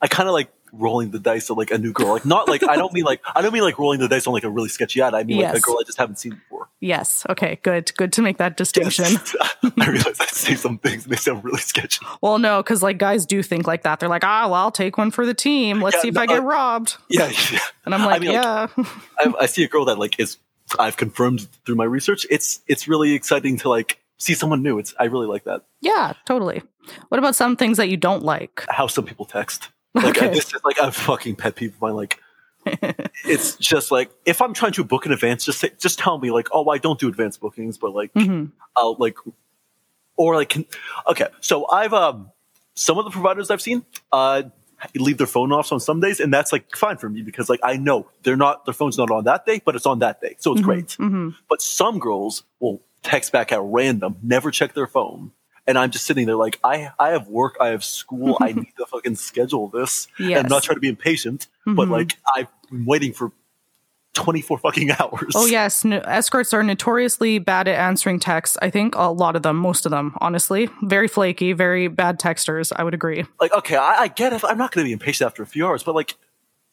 I kind of like rolling the dice of like a new girl. Like not like I don't mean like I don't mean like rolling the dice on like a really sketchy ad. I mean like a girl I just haven't seen before. Yes. Okay. Good. Good to make that distinction. Yes. [LAUGHS] I realize I say some things and they sound really sketchy. Well, no, because like guys do think like that. They're like, ah, well, I'll take one for the team. Let's Yeah, see if no, I get uh, robbed. Yeah, yeah. And I'm like, mean, like, yeah. [LAUGHS] I, I see a girl that like is I've confirmed through my research. It's it's really exciting to like see someone new. It's I really like that. yeah, totally. What about some things that you don't like? How some people text. Like Okay. this is like a fucking pet peeve of mine. Like it's just like if I'm trying to book in advance, just say, just tell me like, oh, I don't do advance bookings, but like hmm I'll like or like can, okay. So I've um some of the providers I've seen uh leave their phone off on some days, and that's like fine for me because like I know they're not their phone's not on that day, but it's on that day, so it's great. hmm But some girls will text back at random, never check their phone. And I'm just sitting there like, I, I have work, I have school, I [LAUGHS] need to fucking schedule this. Yes. And not try to be impatient, but Mhm. like, I've been waiting for 24 fucking [LAUGHS] hours. Oh yes, no, escorts are notoriously bad at answering texts. I think a lot of them, most of them, honestly, very flaky, very bad texters. I would agree. Like, okay, I, I get it. I'm not going to be impatient after a few hours, but like,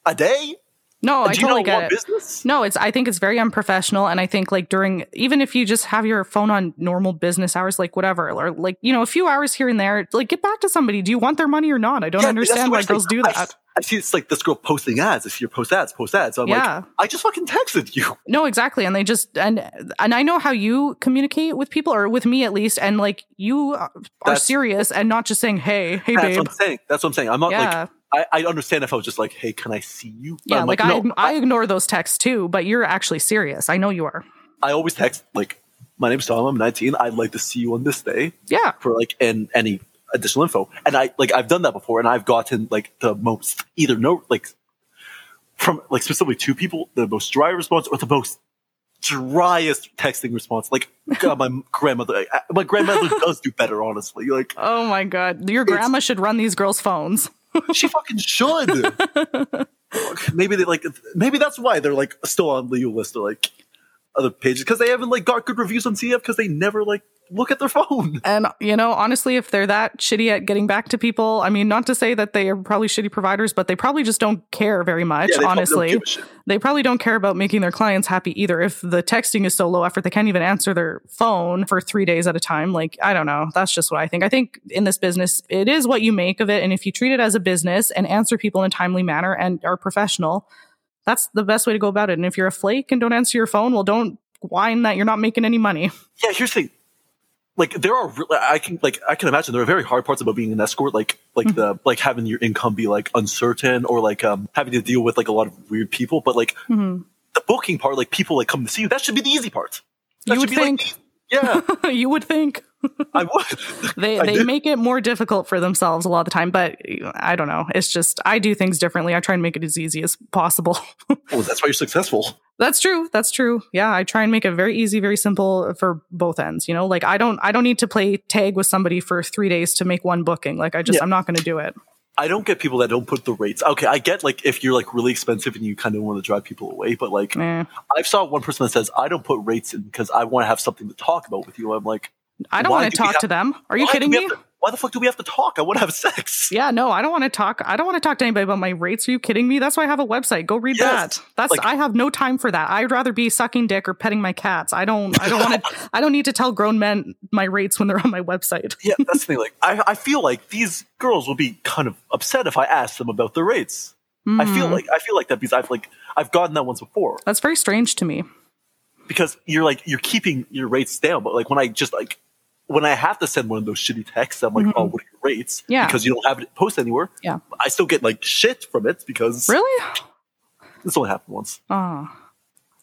a day? No, I totally get it. business? No, it's. I think it's very unprofessional, and I think like during even if you just have your phone on normal business hours, like whatever, or like you know a few hours here and there, like get back to somebody. Do you want their money or not? I don't Yeah, understand why girls do that. I, I see it's like this girl posting ads. I see your post ads, post ads. So I'm Yeah. like, I just fucking texted you. No, exactly, and they just and and I know how you communicate with people, or with me at least, and like you are That's- serious and not just saying, "Hey, hey, That's babe." That's what I'm saying. That's what I'm saying. I'm not Yeah. like, I, I understand if I was just like, hey, can I see you? But Yeah, I'm like, no, I I ignore those texts too, but you're actually serious. I know you are. I always text like, my name's Tom. I'm 19. I'd like to see you on this day Yeah. for like and any additional info. And I like I've done that before, and I've gotten like the most either no like from like specifically two people, the most dry response or the most driest texting response. Like [LAUGHS] God, my grandmother, uh, my grandmother [LAUGHS] does do better, honestly. Like Oh my god, your grandma should run these girls' phones. She fucking should. [LAUGHS] maybe they like maybe that's why they're like still on the list of like other pages because they haven't like got good reviews on CF because they never like look at their phone. [LAUGHS] And you know, honestly, if they're that shitty at getting back to people, I mean, not to say that they are probably shitty providers, but they probably just don't care very much. Yeah, probably honestly, give they probably don't care about making their clients happy either. If the texting is so low effort, they can't even answer their phone for three days at a time. Like, I don't know. That's just what I think. I think in this business, it is what you make of it. And if you treat it as a business and answer people in a timely manner and are professional, that's the best way to go about it. And if you're a flake and don't answer your phone, well, don't whine that you're not making any money. Yeah, here's the thing. Like there are, re- I can like I can imagine there are very hard parts about being an escort, like like Mm-hmm. the like having your income be like uncertain or like um having to deal with like a lot of weird people. But like Mhm. the booking part, like people like come to see you, that should be the easy part. That You would be, think. Like, yeah, [LAUGHS] you would think. [LAUGHS] I would. they I they did. make it more difficult for themselves a lot of the time but i don't know it's just i do things differently i try and make it as easy as possible Well, [LAUGHS] that's why you're successful. that's true that's true yeah i try and make it very easy very simple for both ends you know like i don't i don't need to play tag with somebody for three days to make one booking like i just Yeah. i'm not going to do it I don't get people that don't put the rates. Okay, I get like if you're like really expensive and you kind of want to drive people away, but like Eh. I saw one person that says I don't put rates in because I want to have something to talk about with you. I'm like, i don't want to talk have- to them are you kidding me to- why the fuck do we have to talk? I want to have sex. [LAUGHS] yeah no i don't want to talk i don't want to talk to anybody about my rates are you kidding me that's why i have a website go read Yes. that that's Like- i have no time for that i'd rather be sucking dick or petting my cats i don't i don't want to [LAUGHS] i don't need to tell grown men my rates when they're on my website Yeah, that's the [LAUGHS] thing. Like, I, I feel like these girls will be kind of upset if I ask them about their rates. I feel Hmm. like I feel like that because I've like I've gotten that once before that's very strange to me because you're like you're keeping your rates down, but like when I just like when I have to send one of those shitty texts, I'm like, oh, what are your rates? Mm-hmm. Yeah. because you don't have it posted anywhere. Yeah. I still get like shit from it because Really? this only happened once. Oh.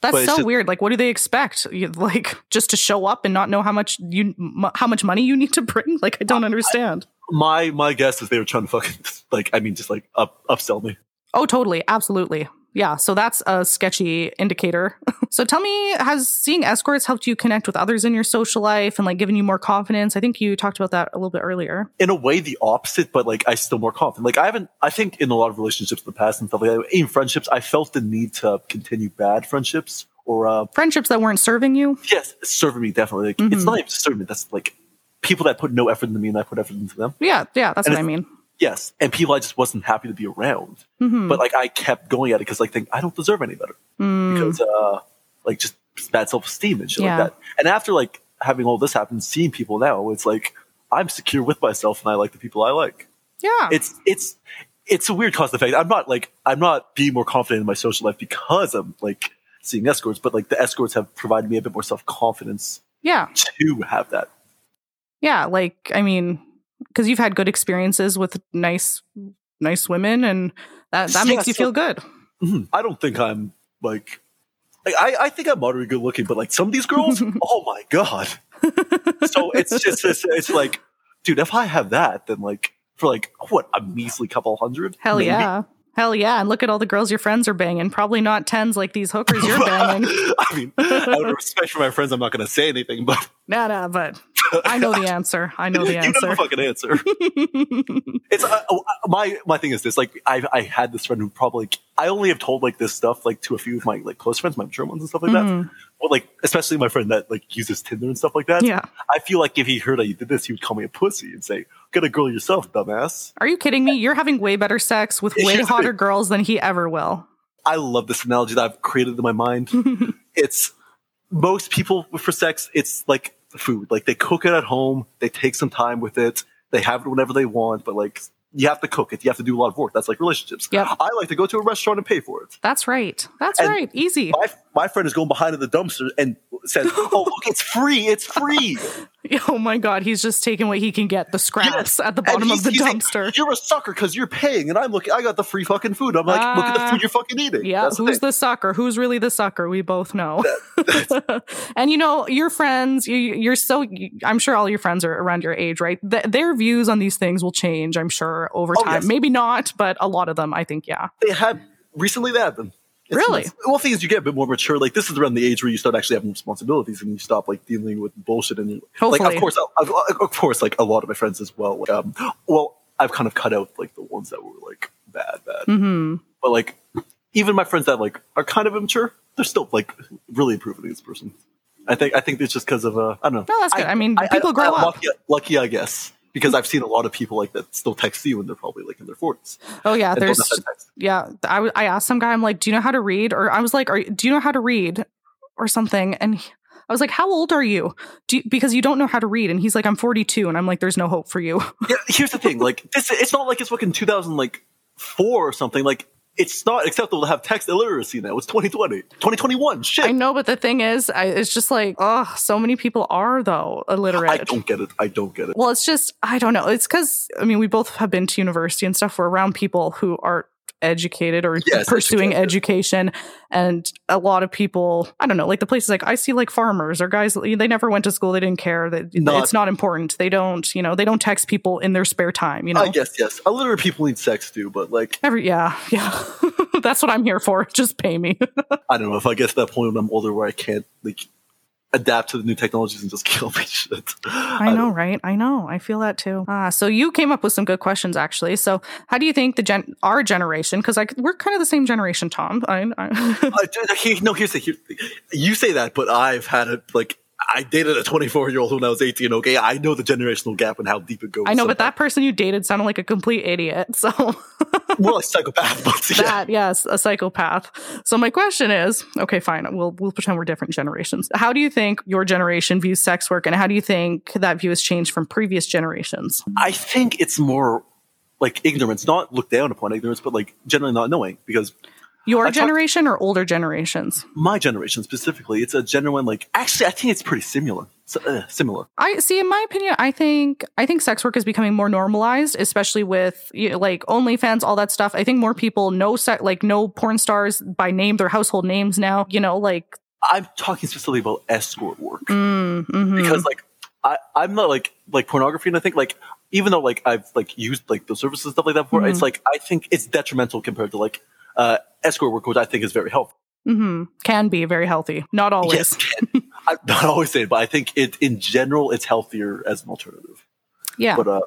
That's But so just- weird. Like, what do they expect? You, like, just to show up and not know how much you, m- how much money you need to bring? Like, I don't understand. My my guess is they were trying to fucking [LAUGHS] like I mean just like up upsell me. oh, totally, absolutely. Yeah, so that's a sketchy indicator. [LAUGHS] so tell me, has seeing escorts helped you connect with others in your social life and like given you more confidence? I think you talked about that a little bit earlier. In a way, the opposite, but like I still more confident. Like I haven't, I think in a lot of relationships in the past and stuff like that, in friendships, I felt the need to continue bad friendships or uh, friendships that weren't serving you. Yes, serving me definitely. Like, mm-hmm. It's not even serving me. That's like people that put no effort into me and I put effort into them. Yeah, yeah, that's and what I mean. Yes, and people I just wasn't happy to be around. Mm-hmm. But like I kept going at it because like think I don't deserve any better mm. because uh like just bad self esteem and shit yeah. like that. And after like having all this happen, seeing people now, it's like I'm secure with myself and I like the people I like. Yeah, it's it's it's a weird cause effect. I'm not like I'm not being more confident in my social life because I'm like seeing escorts, but like the escorts have provided me a bit more self confidence. Yeah, to have that. Yeah, like I mean, because you've had good experiences with nice, nice women, and that that yeah, makes you so, feel good. Mm-hmm. I don't think I'm like, I I think I'm moderately good looking, but like some of these girls, [LAUGHS] oh my god. so it's just it's, it's like, dude, if I have that, then like for like what a measly couple hundred. Hell maybe. yeah. Hell yeah. And look at all the girls your friends are banging. Probably not tens like these hookers you're banging. [LAUGHS] I mean, out of respect for my friends, I'm not going to say anything, but. Nah, nah, but I know the answer. I know the answer. [LAUGHS] you know the fucking answer. [LAUGHS] it's uh, oh, uh, my my thing is this. Like, I I had this friend who probably I only have told like this stuff like to a few of my like close friends, my mature ones and stuff like mm-hmm. that. Well, like especially my friend that like uses Tinder and stuff like that. Yeah. I feel like if he heard that you did this, he would call me a pussy and say, "Get a girl yourself, dumbass." Are you kidding me? You're having way better sex with way hotter girls than he ever will. I love this analogy that I've created in my mind. [LAUGHS] it's most people for sex. It's like food. Like they cook it at home. They take some time with it. They have it whenever they want. But like you have to cook it. You have to do a lot of work. That's like relationships. Yep. I like to go to a restaurant and pay for it. That's right. That's and right. Easy. My, my friend is going behind the dumpster and says, [LAUGHS] "Oh, look, it's free. It's free." [LAUGHS] oh my god, he's just taking what he can get, the scraps yes. at the bottom of the dumpster. Like, you're a sucker because you're paying, and I'm looking. I got the free fucking food. I'm like, uh, look at the food you're fucking eating. Yeah, That's who's the, the, sucker? Who's really the sucker? We both know. [LAUGHS] And you know, your friends. You, are so. I'm sure all your friends are around your age, right? Th- their views on these things will change. I'm sure over oh, time. Yes. Maybe not, but a lot of them, I think, yeah. They had recently. They have been. It's really? Nice. Well, things you get a bit more mature. Like this is around the age where you start actually having responsibilities and you stop like dealing with bullshit. And Hopefully. like, of course, I've, of course, like a lot of my friends as well. Like, um, well, I've kind of cut out like the ones that were like bad, bad. Mm-hmm. But like, even my friends that like are kind of immature, they're still like really improving as a person. I think I think it's just because of uh, I don't know. No, that's good. I, I mean, people I, grow up. Lucky, lucky, I guess because I've seen a lot of people like that still text you when they're probably like in their forties. Oh yeah, there's yeah. I, I asked some guy, I'm like, do you know how to read? Or I was like, are, do you know how to read or something? And he, I was like, how old are you? you? Because you don't know how to read. And he's like, I'm 42. And I'm like, there's no hope for you. yeah. Here's the thing. Like this, it's not like it's fucking 2000 like four or something. Like it's not acceptable to have text illiteracy now. It's 2020, 2021. Shit. I know, but the thing is, I, it's just like, oh, so many people are though illiterate. I don't get it. I don't get it. Well, it's just, I don't know. It's because, I mean, we both have been to university and stuff. We're around people who are educated or yes, pursuing educated. education. And a lot of people i don't know like the places like i see like farmers or guys they never went to school they didn't care that it's not important. They don't you know they don't text people in their spare time you uh, know? i guess yes illiterate people need sex too but like every yeah yeah. [LAUGHS] That's what i'm here for. [LAUGHS] Just pay me. [LAUGHS] I don't know if i get to that point when i'm older where i can't like adapt to the new technologies and just [LAUGHS] kill me shit. I know, right? I know. I feel that too. Ah, so you came up with some good questions actually. So how do you think the gen our generation because like we're kind of the same generation, Tom. I, I [LAUGHS] uh, no, here's the here, you say that, but I've had it like I dated a 24 year old when I was 18. Okay, I know the generational gap and how deep it goes. I know, but that person you dated sounded like a complete idiot. So [LAUGHS] more like psychopath. But yeah. That yes, a psychopath. So my question is, okay, fine. We'll we'll pretend we're different generations. How do you think your generation views sex work, and how do you think that view has changed from previous generations? I think it's more like ignorance, not looked down upon ignorance, but like generally not knowing because your I generation talk, or older generations? My generation specifically. It's a genuine like. Actually, I think it's pretty similar. Uh, similar. I see. In my opinion, I think I think sex work is becoming more normalized, especially with you know, like OnlyFans, all that stuff. I think more people know se- like know porn stars by name, their household names now. You know, like I'm talking specifically about escort work mm, mm-hmm. because like I I'm not like like pornography, and I think like even though like I've like used like the services and stuff like that before, mm-hmm. it's like I think it's detrimental compared to like uh, escort work, which I think is very helpful. hmm Can be very healthy. Not always. Yes, can- I'm [LAUGHS] not always saying, but I think it in general it's healthier as an alternative. Yeah. But uh,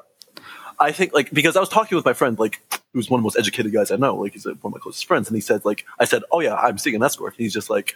I think like because I was talking with my friend, like who's one of the most educated guys I know, like he's uh, one of my closest friends, and he said like I said, oh yeah, I'm seeing an escort. And he's just like,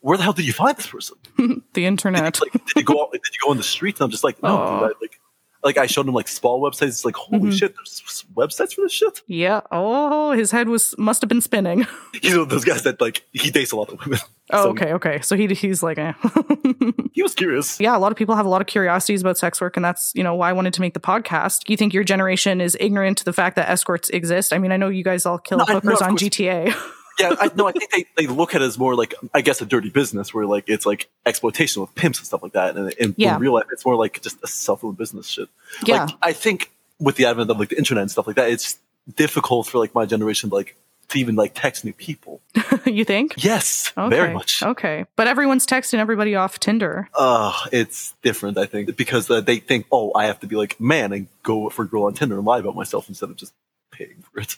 where the hell did you find this person? [LAUGHS] the internet. [LAUGHS] like, did you go out, did you go on the streets? And I'm just like, no, Oh. dude, I, like. Like I showed him like small websites. It's like holy Mhm. shit, there's websites for this shit. yeah. Oh, his head was must have been spinning. [LAUGHS] You know those guys that like he dates a lot of women. Oh, So okay, okay. So he he's like, eh. [LAUGHS] He was curious. yeah, a lot of people have a lot of curiosities about sex work, and that's you know why I wanted to make the podcast. You think your generation is ignorant to the fact that escorts exist? I mean, I know you guys all kill No, I- no, hookers on. GTA. [LAUGHS] Yeah, I, no, I think they, they look at it as more like I guess a dirty business where like it's like exploitation with pimps and stuff like that, and in, Yeah. in real life it's more like just a self-owned business shit. Yeah. Like I think with the advent of like the internet and stuff like that, it's difficult for like my generation like to even like text new people. [LAUGHS] you think? Yes, Okay. very much. Okay, but everyone's texting everybody off Tinder. Uh, it's different, I think, because uh, they think, oh, I have to be like man and go for a girl on Tinder and lie about myself instead of just paying for it.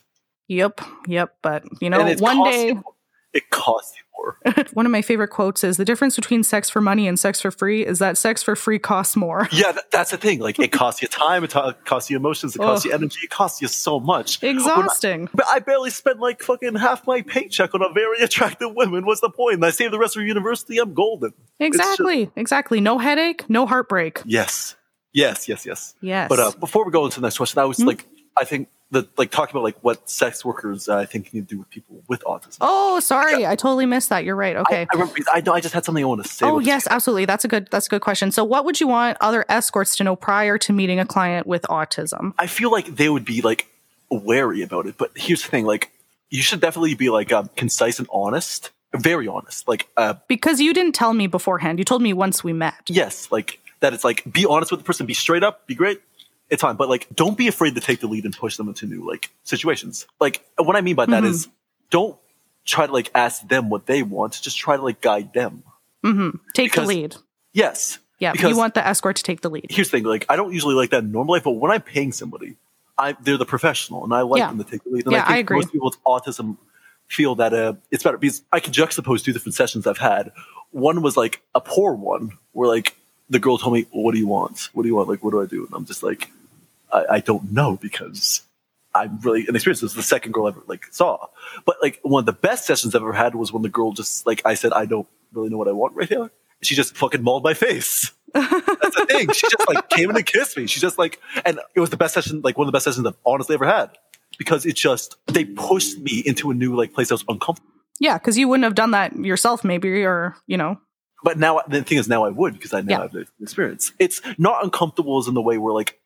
Yep, yep. But you know, one day, you it costs you more. [LAUGHS] one of my favorite quotes is the difference between sex for money and sex for free is that sex for free costs more. [LAUGHS] Yeah, th- that's the thing. Like, it costs you time, it costs you emotions, it costs Ugh. you energy, it costs you so much. I- Exhausting. But I barely spent like fucking half my paycheck on a very attractive woman. What's the point? And I saved the rest of university. I'm golden. It's just- Exactly, exactly. No headache, no heartbreak. yes, yes, yes, yes. Yes. But uh, before we go into the next question, I was Hmm? like, I think that like talking about like what sex workers uh, I think can do with people with autism. oh, sorry, I totally missed that. You're right. Okay. I, I remember. I know. I just had something I want to say. Oh yes, absolutely. That's a good. That's a good question. So, what would you want other escorts to know prior to meeting a client with autism? I feel like they would be like wary about it. But here's the thing: like, you should definitely be like um, concise and honest, very honest. Like, uh, Because you didn't tell me beforehand. You told me once we met. yes, like that. It's like be honest with the person, be straight up, be great. It's fine, but like, don't be afraid to take the lead and push them into new like situations. Like, what I mean by that Mhm. is, don't try to like ask them what they want. Just try to like guide them. Mm-hmm. Take Because- the lead. Yes. Yeah, because- you want the escort to take the lead. here's the thing: like I don't usually like that in normal life, but when I'm paying somebody, I they're the professional, and I like Yeah. them to take the lead. And Yeah, I think I agree. most people with autism feel that uh, it's better because I can juxtapose two different sessions I've had. One was like a poor one, where like the girl told me, "What do you want? What do you want? Like, what do I do?" And I'm just like, I, I don't know because I'm really inexperienced. This is the second girl I ever like saw. But like one of the best sessions I've ever had was when the girl just like I said, I don't really know what I want right here. She just fucking mauled my face. That's the thing. She just like came in and kissed me. She just like, and it was the best session, like one of the best sessions I've honestly ever had because it just they pushed me into a new like place that was uncomfortable. Yeah, because you wouldn't have done that yourself, maybe, or you know. But now the thing is, now I would because I now Yeah. have the experience. It's not uncomfortable as in the way where like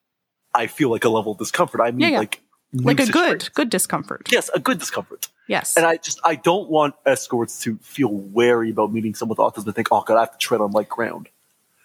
I feel like a level of discomfort. I mean, Yeah, yeah. like like a good, situations. good discomfort. yes, a good discomfort. Yes. And I just I don't want escorts to feel wary about meeting someone with autism and think, oh god, I have to tread on light ground.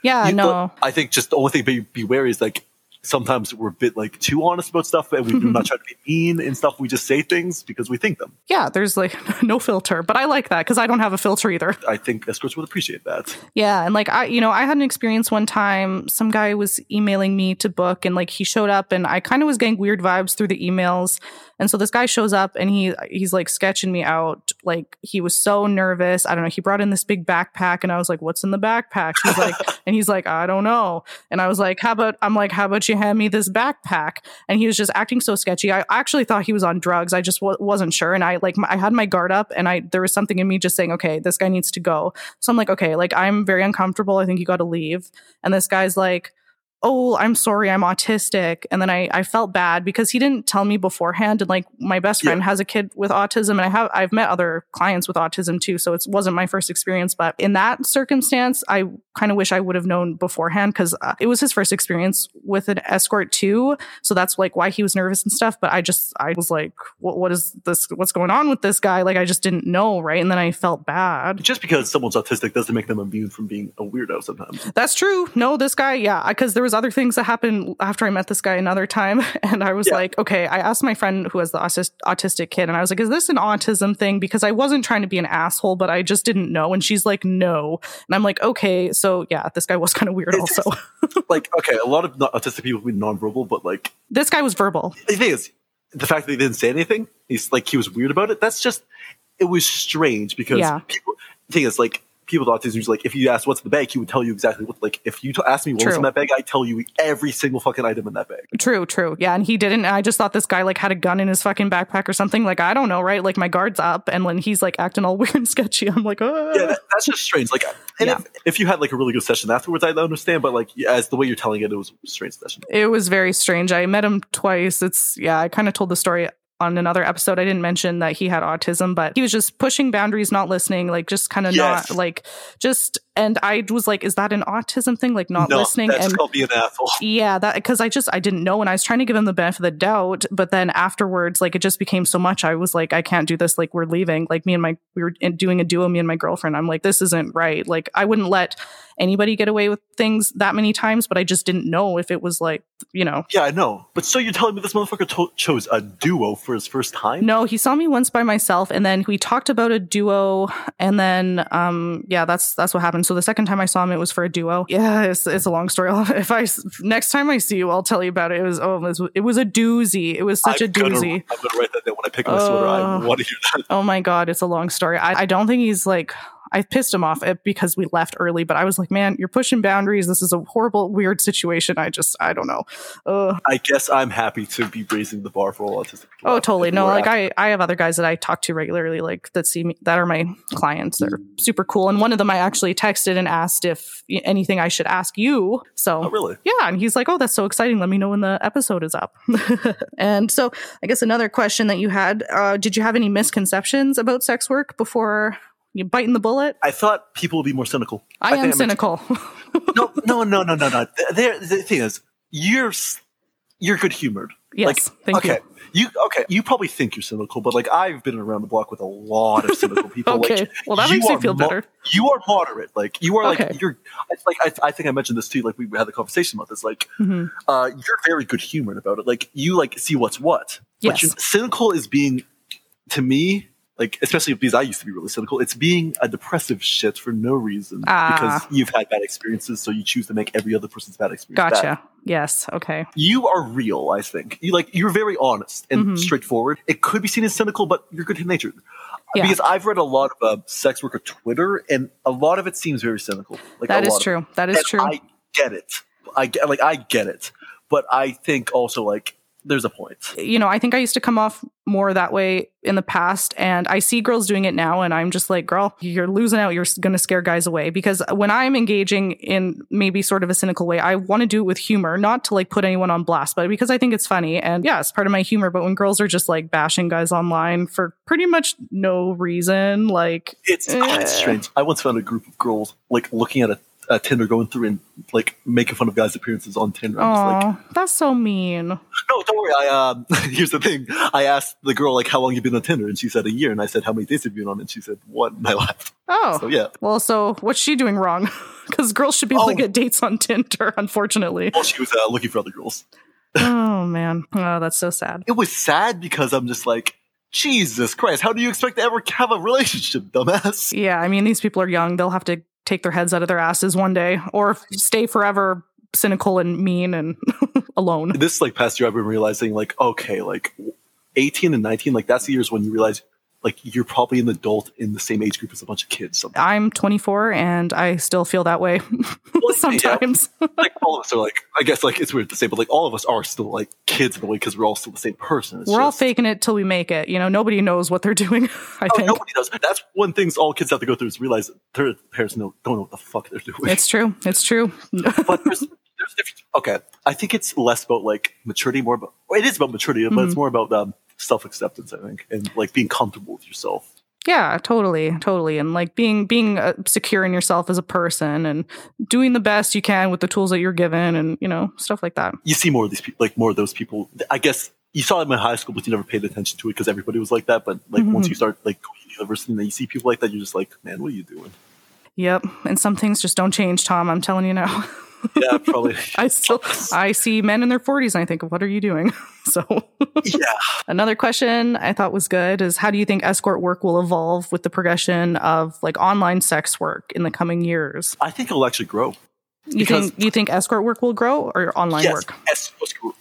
yeah, You- no. I think just the only thing be, be wary is like sometimes we're a bit like too honest about stuff and we do [LAUGHS] not try to be mean and stuff. We just say things because we think them. Yeah, there's like [LAUGHS] no filter, but I like that because I don't have a filter either. I think escorts would appreciate that. Yeah, and like I, you know, I had an experience one time. Some guy was emailing me to book, and like he showed up, and I kind of was getting weird vibes through the emails. And so this guy shows up, and he he's like sketching me out. Like he was so nervous. I don't know. He brought in this big backpack, and I was like, "What's in the backpack?" He's like, [LAUGHS] and he's like, "I don't know." And I was like, "How about?" I'm like, "How about you hand me this backpack?" And he was just acting so sketchy. I actually thought he was on drugs. I just w- wasn't sure, and I like my, I had my guard up, and I there was something in me just saying, "Okay, this guy needs to go." So I'm like, okay, like I'm very uncomfortable. I think you got to leave. And this guy's like, oh, I'm sorry, I'm autistic. And then I, I felt bad because he didn't tell me beforehand. And like my best friend has a kid with autism, and I have I've met other clients with autism too. So it wasn't my first experience, but in that circumstance, I kind of wish I would have known beforehand because uh, it was his first experience with an escort too. So that's like why he was nervous and stuff. But I just I was like, what what is this? What's going on with this guy? Like I just didn't know, right? And then I felt bad. Just because someone's autistic doesn't make them immune from being a weirdo sometimes. That's true. No, this guy, yeah, because there was other things that happened after I met this guy another time, [LAUGHS] and I was Yeah. like, okay. I asked my friend who has the autis- autistic kid, and I was like, is this an autism thing? Because I wasn't trying to be an asshole, but I just didn't know. And she's like, no, and I'm like, okay. So yeah, this guy was kind of weird. It's- Also, [LAUGHS] like, okay, a lot of autistic people be nonverbal, but like this guy was verbal. the thing is, the fact that he didn't say anything, he's like he was weird about it. That's just it was strange because Yeah. people. The thing is, like people with autism, usually like if you ask what's in the bag, he would tell you exactly what. Like if you t- ask me what's True. in that bag, I tell you every single fucking item in that bag. True, true. Yeah, and he didn't. I just thought this guy like had a gun in his fucking backpack or something. Like I don't know, right? Like my guard's up, and when he's like acting all [LAUGHS] weird and sketchy, I'm like, oh, Yeah, that, that's just strange. Like, and Yeah. if, if you had like a really good session afterwards, I'd understand. But like as the way you're telling it, it was a strange session. it was very strange. I met him twice. It's yeah, I kind of told the story on another episode. I didn't mention that he had autism, but he was just pushing boundaries, not listening, like just kind of Yes. not like just. And I was like, is that an autism thing? Like not no, listening that's and called being an asshole. [LAUGHS] Yeah, that because I just I didn't know and I was trying to give him the benefit of the doubt, but then afterwards, like it just became so much. I was like, I can't do this. Like we're leaving. Like me and my we were doing a duo, me and my girlfriend. I'm like, this isn't right. Like I wouldn't let anybody get away with things that many times, but I just didn't know if it was like you know. Yeah, I know. But so you're telling me this motherfucker to- chose a duo for his first time? No, he saw me once by myself, and then we talked about a duo, and then um, yeah, that's that's what happened. So the second time I saw him, it was for a duo. Yeah, it's, it's a long story. If I next time I see you, I'll tell you about it. It was oh, it was, it was a doozy. It was such I'm a gonna- doozy. I'm gonna write that down when I pick up my sweater. I want to hear that. Oh my god, it's a long story. I, I don't think he's like I pissed him off uh, because we left early, but I was like, man, you're pushing boundaries. This is a horrible, weird situation. I just, I don't know. Uh, I guess I'm happy to be raising the bar for all autistic. people oh, totally. No, like I, I have other guys that I talk to regularly, like that see me, that are my clients. They're super cool. And one of them I actually texted and asked if anything I should ask you. So Oh, really? yeah, and he's like, "Oh, that's so exciting! Let me know when the episode is up." [LAUGHS] and so, I guess another question that you had: uh, Did you have any misconceptions about sex work before you biting the bullet? I thought people would be more cynical. I, think am cynical. no, no, no, no, no, no. There, the thing is, you're you're good humored. yes, like, thank okay, you. you. okay. You probably think you're cynical, but like I've been around the block with a lot of cynical [LAUGHS] people. Okay, like, well, that makes me feel better. You are moderate. Like you are Okay. like you're. It's like I, I think I mentioned this too. Like we had the conversation about this. Like Mhm. uh, you're very good humored about it. Like you like see what's what. Yes. you, cynical is being to me. Like, especially because I used to be really cynical, it's being a depressive shit for no reason Ah. because you've had bad experiences, so you choose to make every other person's bad experience Gotcha. bad Yes. Okay. you are real i think you like you're very honest and Mhm. straightforward it could be seen as cynical but you're good natured Yeah. because i've read a lot of uh, sex worker twitter and a lot of it seems very cynical like That is true. That is. And true. i get it i get like i get it but i think also like there's a point you know, I think I used to come off more that way in the past, and I see girls doing it now, and I'm just like, girl, you're losing out. You're going to scare guys away because when I'm engaging in maybe sort of a cynical way, I want to do it with humor, not to like put anyone on blast, but because I think it's funny, and yeah, it's part of my humor. But when girls are just like bashing guys online for pretty much no reason, like it's, Eh. it's strange i once found a group of girls like looking at a, a tinder going through and like making fun of guys appearances on tinder i'm just like that's so mean. [LAUGHS] No, don't worry. I um, [LAUGHS] here's the thing. I asked the girl like how long you been on Tinder, and she said a year. And I said how many dates have you been on, and she said one. And I laughed. Oh, So yeah. well, so what's she doing wrong? [LAUGHS] Because girls should be able to Oh. get dates on Tinder, unfortunately. Well, she was uh, looking for other girls. oh man, oh, that's so sad. It was sad because I'm just like, Jesus Christ, how do you expect to ever have a relationship, dumbass? Yeah, I mean, these people are young. They'll have to take their heads out of their asses one day or stay forever cynical and mean and [LAUGHS] alone. This like past year, I've been realizing like, okay, like 18 and 19, like that's the years when you realize like you're probably an adult in the same age group as a bunch of kids. Sometimes. I'm 24 and I still feel that way [LAUGHS] sometimes. [LAUGHS] like all of us are like, I guess like it's weird to say, but like all of us are still like kids in a way because we're all still the same person. It's We're all faking it till we make it. You know, nobody knows what they're [LAUGHS] doing, I Oh, think. nobody does. That's one thing all kids have to go through is realize their parents know, don't know what the fuck they're doing. It's true. It's true. but there's, there's different. Okay, I think it's less about like maturity, more about well, it is about maturity, but Mm-hmm. it's more about um, self acceptance. I think, and like being comfortable with yourself. Yeah, totally, totally, and like being being uh, secure in yourself as a person and doing the best you can with the tools that you're given, and you know stuff like that. You see more of these people, like more of those people. I guess you saw them in high school, but you never paid attention to it because everybody was like that. But like Mm-hmm. once you start like going to university and then you see people like that, you're just like, man, what are you doing? Yep, and some things just don't change, Tom. I'm telling you now. [LAUGHS] Yeah, probably. [LAUGHS] I still I see men in their 40s and I think, what are you doing? [LAUGHS] So [LAUGHS] yeah, another question I thought was good is how do you think escort work will evolve with the progression of like online sex work in the coming years? I think it'll actually grow. You Because- think you think escort work will grow or online yes, work? es-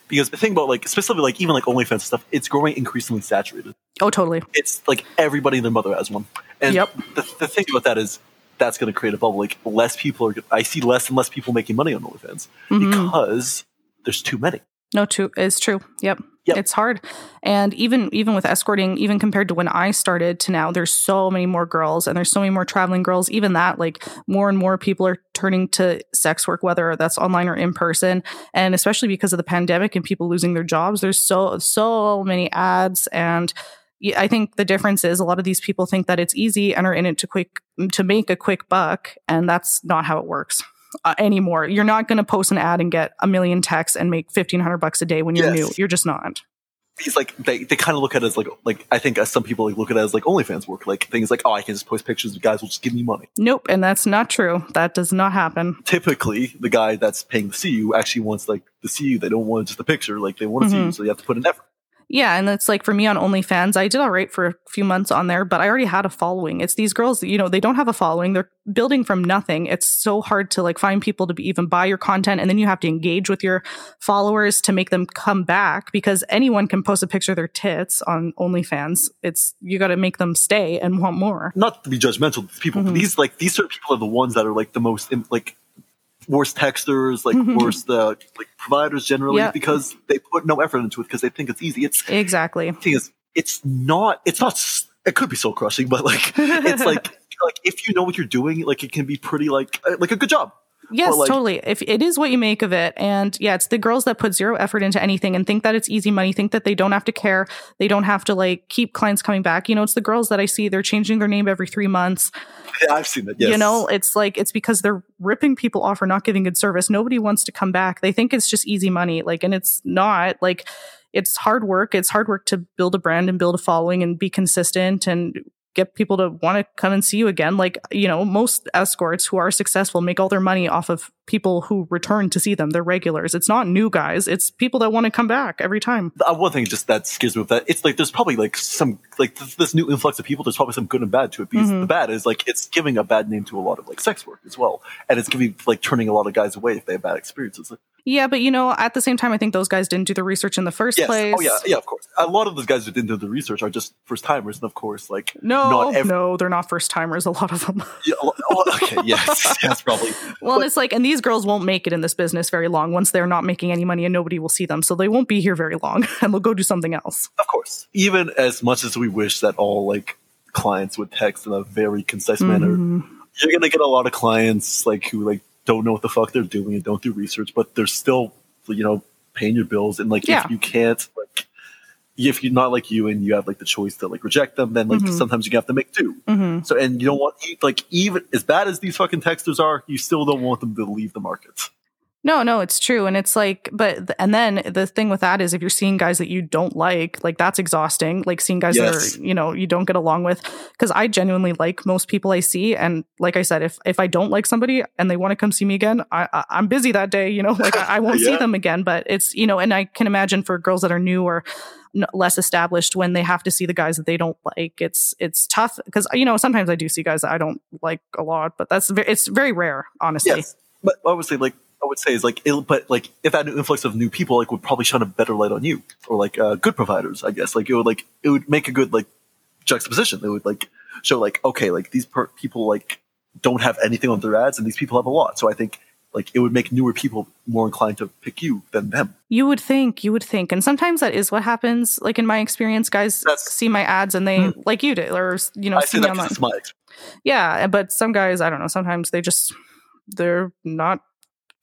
because the thing about like specifically like even like OnlyFans stuff, it's growing increasingly saturated. Oh, totally. It's like everybody and their mother has one, and Yep. the, the thing about that is that's going to create a bubble. Like less people are. I see less and less people making money on OnlyFans Mhm. because there's too many. No, true. It's true. Yep. Yep. It's hard. And even even with escorting, even compared to when I started to now, there's so many more girls and there's so many more traveling girls. Even that, like more and more people are turning to sex work, whether that's online or in person. And especially because of the pandemic and people losing their jobs, there's so so many ads and I think the difference is a lot of these people think that it's easy and are in it to quick to make a quick buck, and that's not how it works uh, anymore. You're not going to post an ad and get a million texts and make fifteen hundred bucks a day when you're Yes. new. You're just not. It's like they, they kind of look at it as like like I think as some people like look at it as like OnlyFans work, like things like oh I can just post pictures, the guys will just give me money. Nope, and that's not true. That does not happen. Typically, the guy that's paying to see you actually wants like to see you. They don't want just a picture, like they want to see Mm-hmm. you, so you have to put an effort. Yeah, and it's like for me on OnlyFans, I did all right for a few months on there, but I already had a following. It's these girls, you know, they don't have a following. They're building from nothing. It's so hard to like find people to be, even buy your content, and then you have to engage with your followers to make them come back because anyone can post a picture of their tits on OnlyFans. It's you got to make them stay and want more. Not to be judgmental people, Mm-hmm. these like these sort of people are the ones that are like the most like worst texters, like Mhm. worst uh, like providers generally Yeah. because they put no effort into it because they think it's easy. It's Exactly. thing is, it's not. It's not. It could be soul crushing, but like it's [LAUGHS] like like if you know what you're doing, like it can be pretty like uh, like a good job. Yes, like- totally. If it is what you make of it, and yeah, it's the girls that put zero effort into anything and think that it's easy money, think that they don't have to care, they don't have to like keep clients coming back. You know, it's the girls that I see they're changing their name every three months. Yeah, I've seen it. Yes. You know, it's like it's because they're ripping people off or not giving good service. Nobody wants to come back. They think it's just easy money, like, and it's not. Like, it's hard work. It's hard work to build a brand and build a following and be consistent and get people to want to come and see you again. Like, you know, most escorts who are successful make all their money off of people who return to see them. They're regulars. It's not new guys. It's people that want to come back every time. Uh, one thing just that scares me with that it's like there's probably like some like th- this new influx of people there's probably some good and bad to it because Mm-hmm. the bad is like it's giving a bad name to a lot of like sex work as well and it's giving like turning a lot of guys away if they have bad experiences Yeah, but you know, at the same time, I think those guys didn't do the research in the first yes place. oh yeah yeah of course a lot of those guys who didn't do the research are just first timers and of course like No, every no, they're not first timers. A lot of them. yeah, oh, okay [LAUGHS] yes [LAUGHS] yes probably Well, and it's like, and these girls won't make it in this business very long once they're not making any money and nobody will see them. So they won't be here very long [LAUGHS] and they'll go do something else. Of course. Even as much as we wish that all like clients would text in a very concise manner, Mm-hmm. you're gonna get a lot of clients like who like don't know what the fuck they're doing and don't do research, but they're still you know paying your bills and like Yeah. if you can't like if you're not like you and you have like the choice to like reject them, then like Mm-hmm. sometimes you have to make do. So and you don't want like even as bad as these fucking texters are, you still don't want them to leave the market. No, no, it's true. And it's like, but, and then the thing with that is if you're seeing guys that you don't like, like that's exhausting. Like seeing guys Yes. that are, you know, you don't get along with. Cause I genuinely like most people I see. And like I said, if, if I don't like somebody and they want to come see me again, I, I I'm busy that day, you know, like I, I won't [LAUGHS] see them again. But it's, you know, and I can imagine for girls that are new or less established when they have to see the guys that they don't like, it's, it's tough. Cause, you know, sometimes I do see guys that I don't like a lot, but that's, it's very rare, honestly. Yes, but obviously, like I would say is like, it, but like if that influx of new people like would probably shine a better light on you or like uh, good providers, I guess. Like it would like it would make a good like juxtaposition. It would like show like okay, like these per- people like don't have anything on their ads, and these people have a lot. So I think like it would make newer people more inclined to pick you than them. You would think, you would think. And sometimes that is what happens. Like in my experience, guys That's- see my ads and they, like you did, or, you know, I see me online. it's my experience. Yeah. But some guys, I don't know, sometimes they just, they're not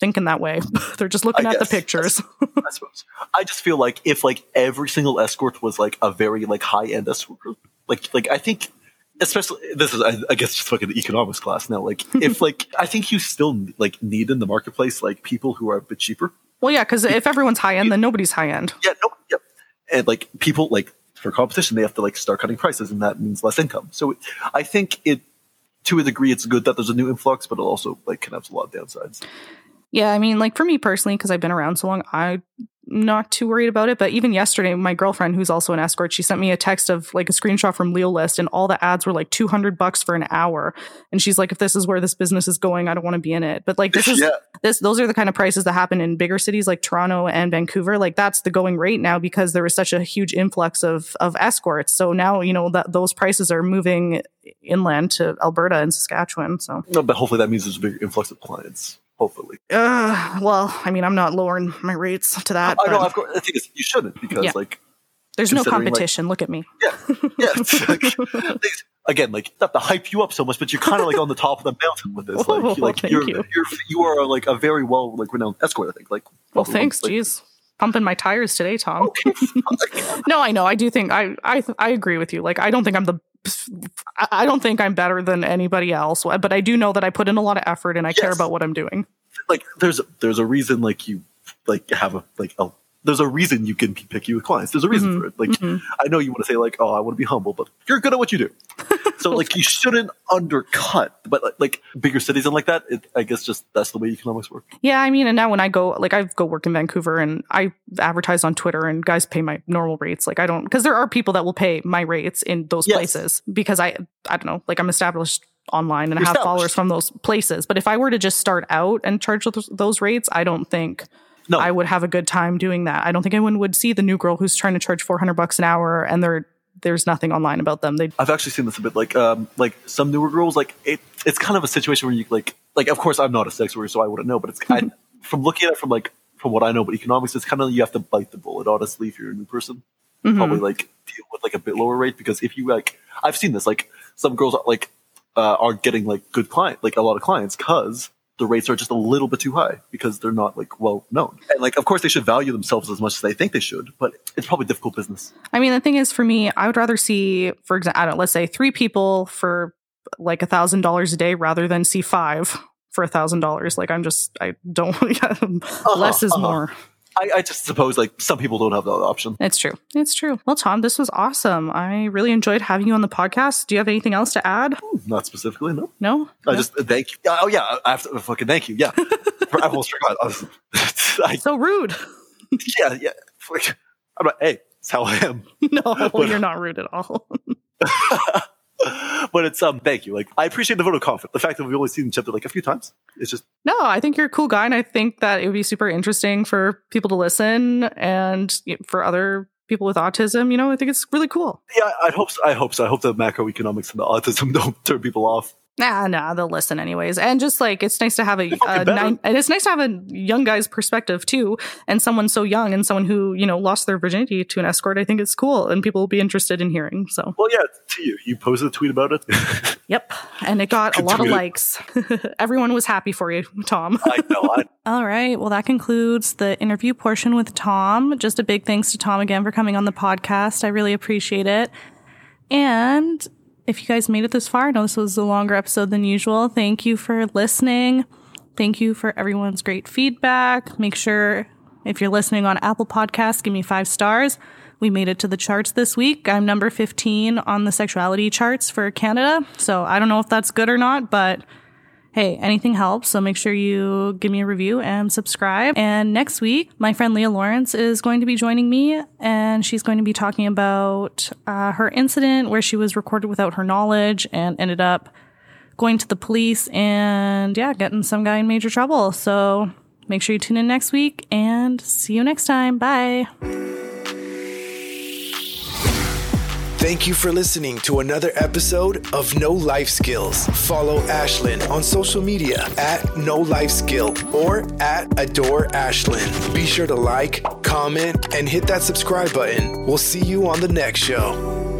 thinking that way. [LAUGHS] they're just looking I at the pictures. [LAUGHS] I suppose. I just feel like if like every single escort was like a very like high end escort like like I think especially this is I, I guess just fucking economics class now. Like [LAUGHS] if like I think you still like need in the marketplace like people who are a bit cheaper. well, yeah. Cause if everyone's high end, then nobody's high end. Yeah, no, yeah, and like people like for competition they have to like start cutting prices, and that means less income. So I think it to a degree it's good that there's a new influx, but it also like can have a lot of downsides. Yeah, I mean, like for me personally, because I've been around so long, I'm not too worried about it. But even yesterday, my girlfriend, who's also an escort, she sent me a text of like a screenshot from LeoList, and all the ads were like 200 bucks for an hour. And she's like, if this is where this business is going, I don't want to be in it. But like, this is, [LAUGHS] Yeah. this, those are the kind of prices that happen in bigger cities like Toronto and Vancouver. Like, that's the going rate now because there was such a huge influx of, of escorts. So now, you know, that those prices are moving inland to Alberta and Saskatchewan. So, No, but hopefully that means there's a bigger influx of clients. Hopefully. uh, well, I mean, I'm not lowering my rates to that. I know. Of course, the thing is, you shouldn't because, Yeah. like, there's no considering, like- competition. Look at me. yeah, yeah. [LAUGHS] Like, again, like not to hype you up so much, but you're kind of like on the top of the mountain with this. Like, [LAUGHS] Oh, like you're, you. you're you are like a very well like renowned escort. I think. Like, Well, thanks. like, Jeez. Pumping my tires today, Tom. [LAUGHS] no, I know. I do think I I I agree with you. Like I don't think I'm the I don't think I'm better than anybody else, but I do know that I put in a lot of effort and I care about what I'm doing. like there's there's a reason like you like have a like a there's a reason you can be picky with clients. There's a reason Mhm, for it. Like mhm. I know you want to say like, oh, I want to be humble, but you're good at what you do. [LAUGHS] So like you shouldn't undercut. But like, bigger cities and like that, it, I guess just that's the way economics work. Yeah, I mean, and now when I go, like, I go work in Vancouver and I advertise on Twitter, and guys pay my normal rates. Like, I don't because there are people that will pay my rates in those Yes. places because I, I don't know, like, I'm established online and I have followers from those places. But if I were to just start out and charge those, those rates, I don't think No, I would have a good time doing that. I don't think anyone would see the new girl who's trying to charge 400 bucks an hour and there there's nothing online about them. They I've actually seen this a bit. Like, um, like some newer girls, like it, it's kind of a situation where you like, like, of course, I'm not a sex worker, so I wouldn't know. But it's I, from looking at it from like from what I know but economics, it's kind of like you have to bite the bullet. Honestly, if you're a new person, Mhm. probably like deal with like a bit lower rate because if you like, I've seen this. Like some girls are, like uh, are getting like good client, like a lot of clients, because the rates are just a little bit too high because they're not like well known. And like, of course, they should value themselves as much as they think they should, but it's probably difficult business. I mean, the thing is, for me, I would rather see, for example, I don't. Let's say three people for like a thousand dollars a day rather than see five for a thousand dollars. Like, I'm just, I don't. [LAUGHS] less is uh-huh. more. I, I just suppose like some people don't have that option. It's true. It's true. Well, Tom, this was awesome. I really enjoyed having you on the podcast. Do you have anything else to add? Not specifically, no. No. I just uh, thank you. Oh yeah, I have to fucking thank you. Yeah, I almost forgot. I was, [LAUGHS] I, so rude. [LAUGHS] yeah, yeah. Like, I'm like, hey, it's how I am. [LAUGHS] no, But- you're not rude at all. [LAUGHS] but it's um, thank you. Like, I appreciate the vote of confidence. The fact that we've only seen each other like a few times. It's just No, I think you're a cool guy, and I think that it would be super interesting for people to listen and for other people with autism. You know, I think it's really cool. yeah. I hope. So. I hope so. I hope the macroeconomics and the autism [LAUGHS] don't turn people off. Nah, nah, they'll listen anyways. And just like it's nice to have a, a uh, nine, and it's nice to have a young guy's perspective too, and someone so young and someone who you know lost their virginity to an escort. I think it's cool, and people will be interested in hearing. So, Well, yeah. To you, you posted a tweet about it. [LAUGHS] yep, and it got a lot of likes. [LAUGHS] Everyone was happy for you, Tom. I know. I, [LAUGHS] All right. Well, that concludes the interview portion with Tom. Just a big thanks to Tom again for coming on the podcast. I really appreciate it. And if you guys made it this far, I know this was a longer episode than usual. Thank you for listening. Thank you for everyone's great feedback. Make sure if you're listening on Apple Podcasts, give me five stars. We made it to the charts this week. I'm number 15 on the sexuality charts for Canada. So I don't know if that's good or not, but hey, anything helps. So make sure you give me a review and subscribe. And next week, my friend Leah Lawrence is going to be joining me, and she's going to be talking about uh, her incident where she was recorded without her knowledge and ended up going to the police and, yeah, getting some guy in major trouble. So make sure you tune in next week and see you next time. Bye. Thank you for listening to another episode of No Life Skills. Follow Ashlynn on social media at No Life Skill or at Adore Ashlynn. Be sure to like, comment, and hit that subscribe button. We'll see you on the next show.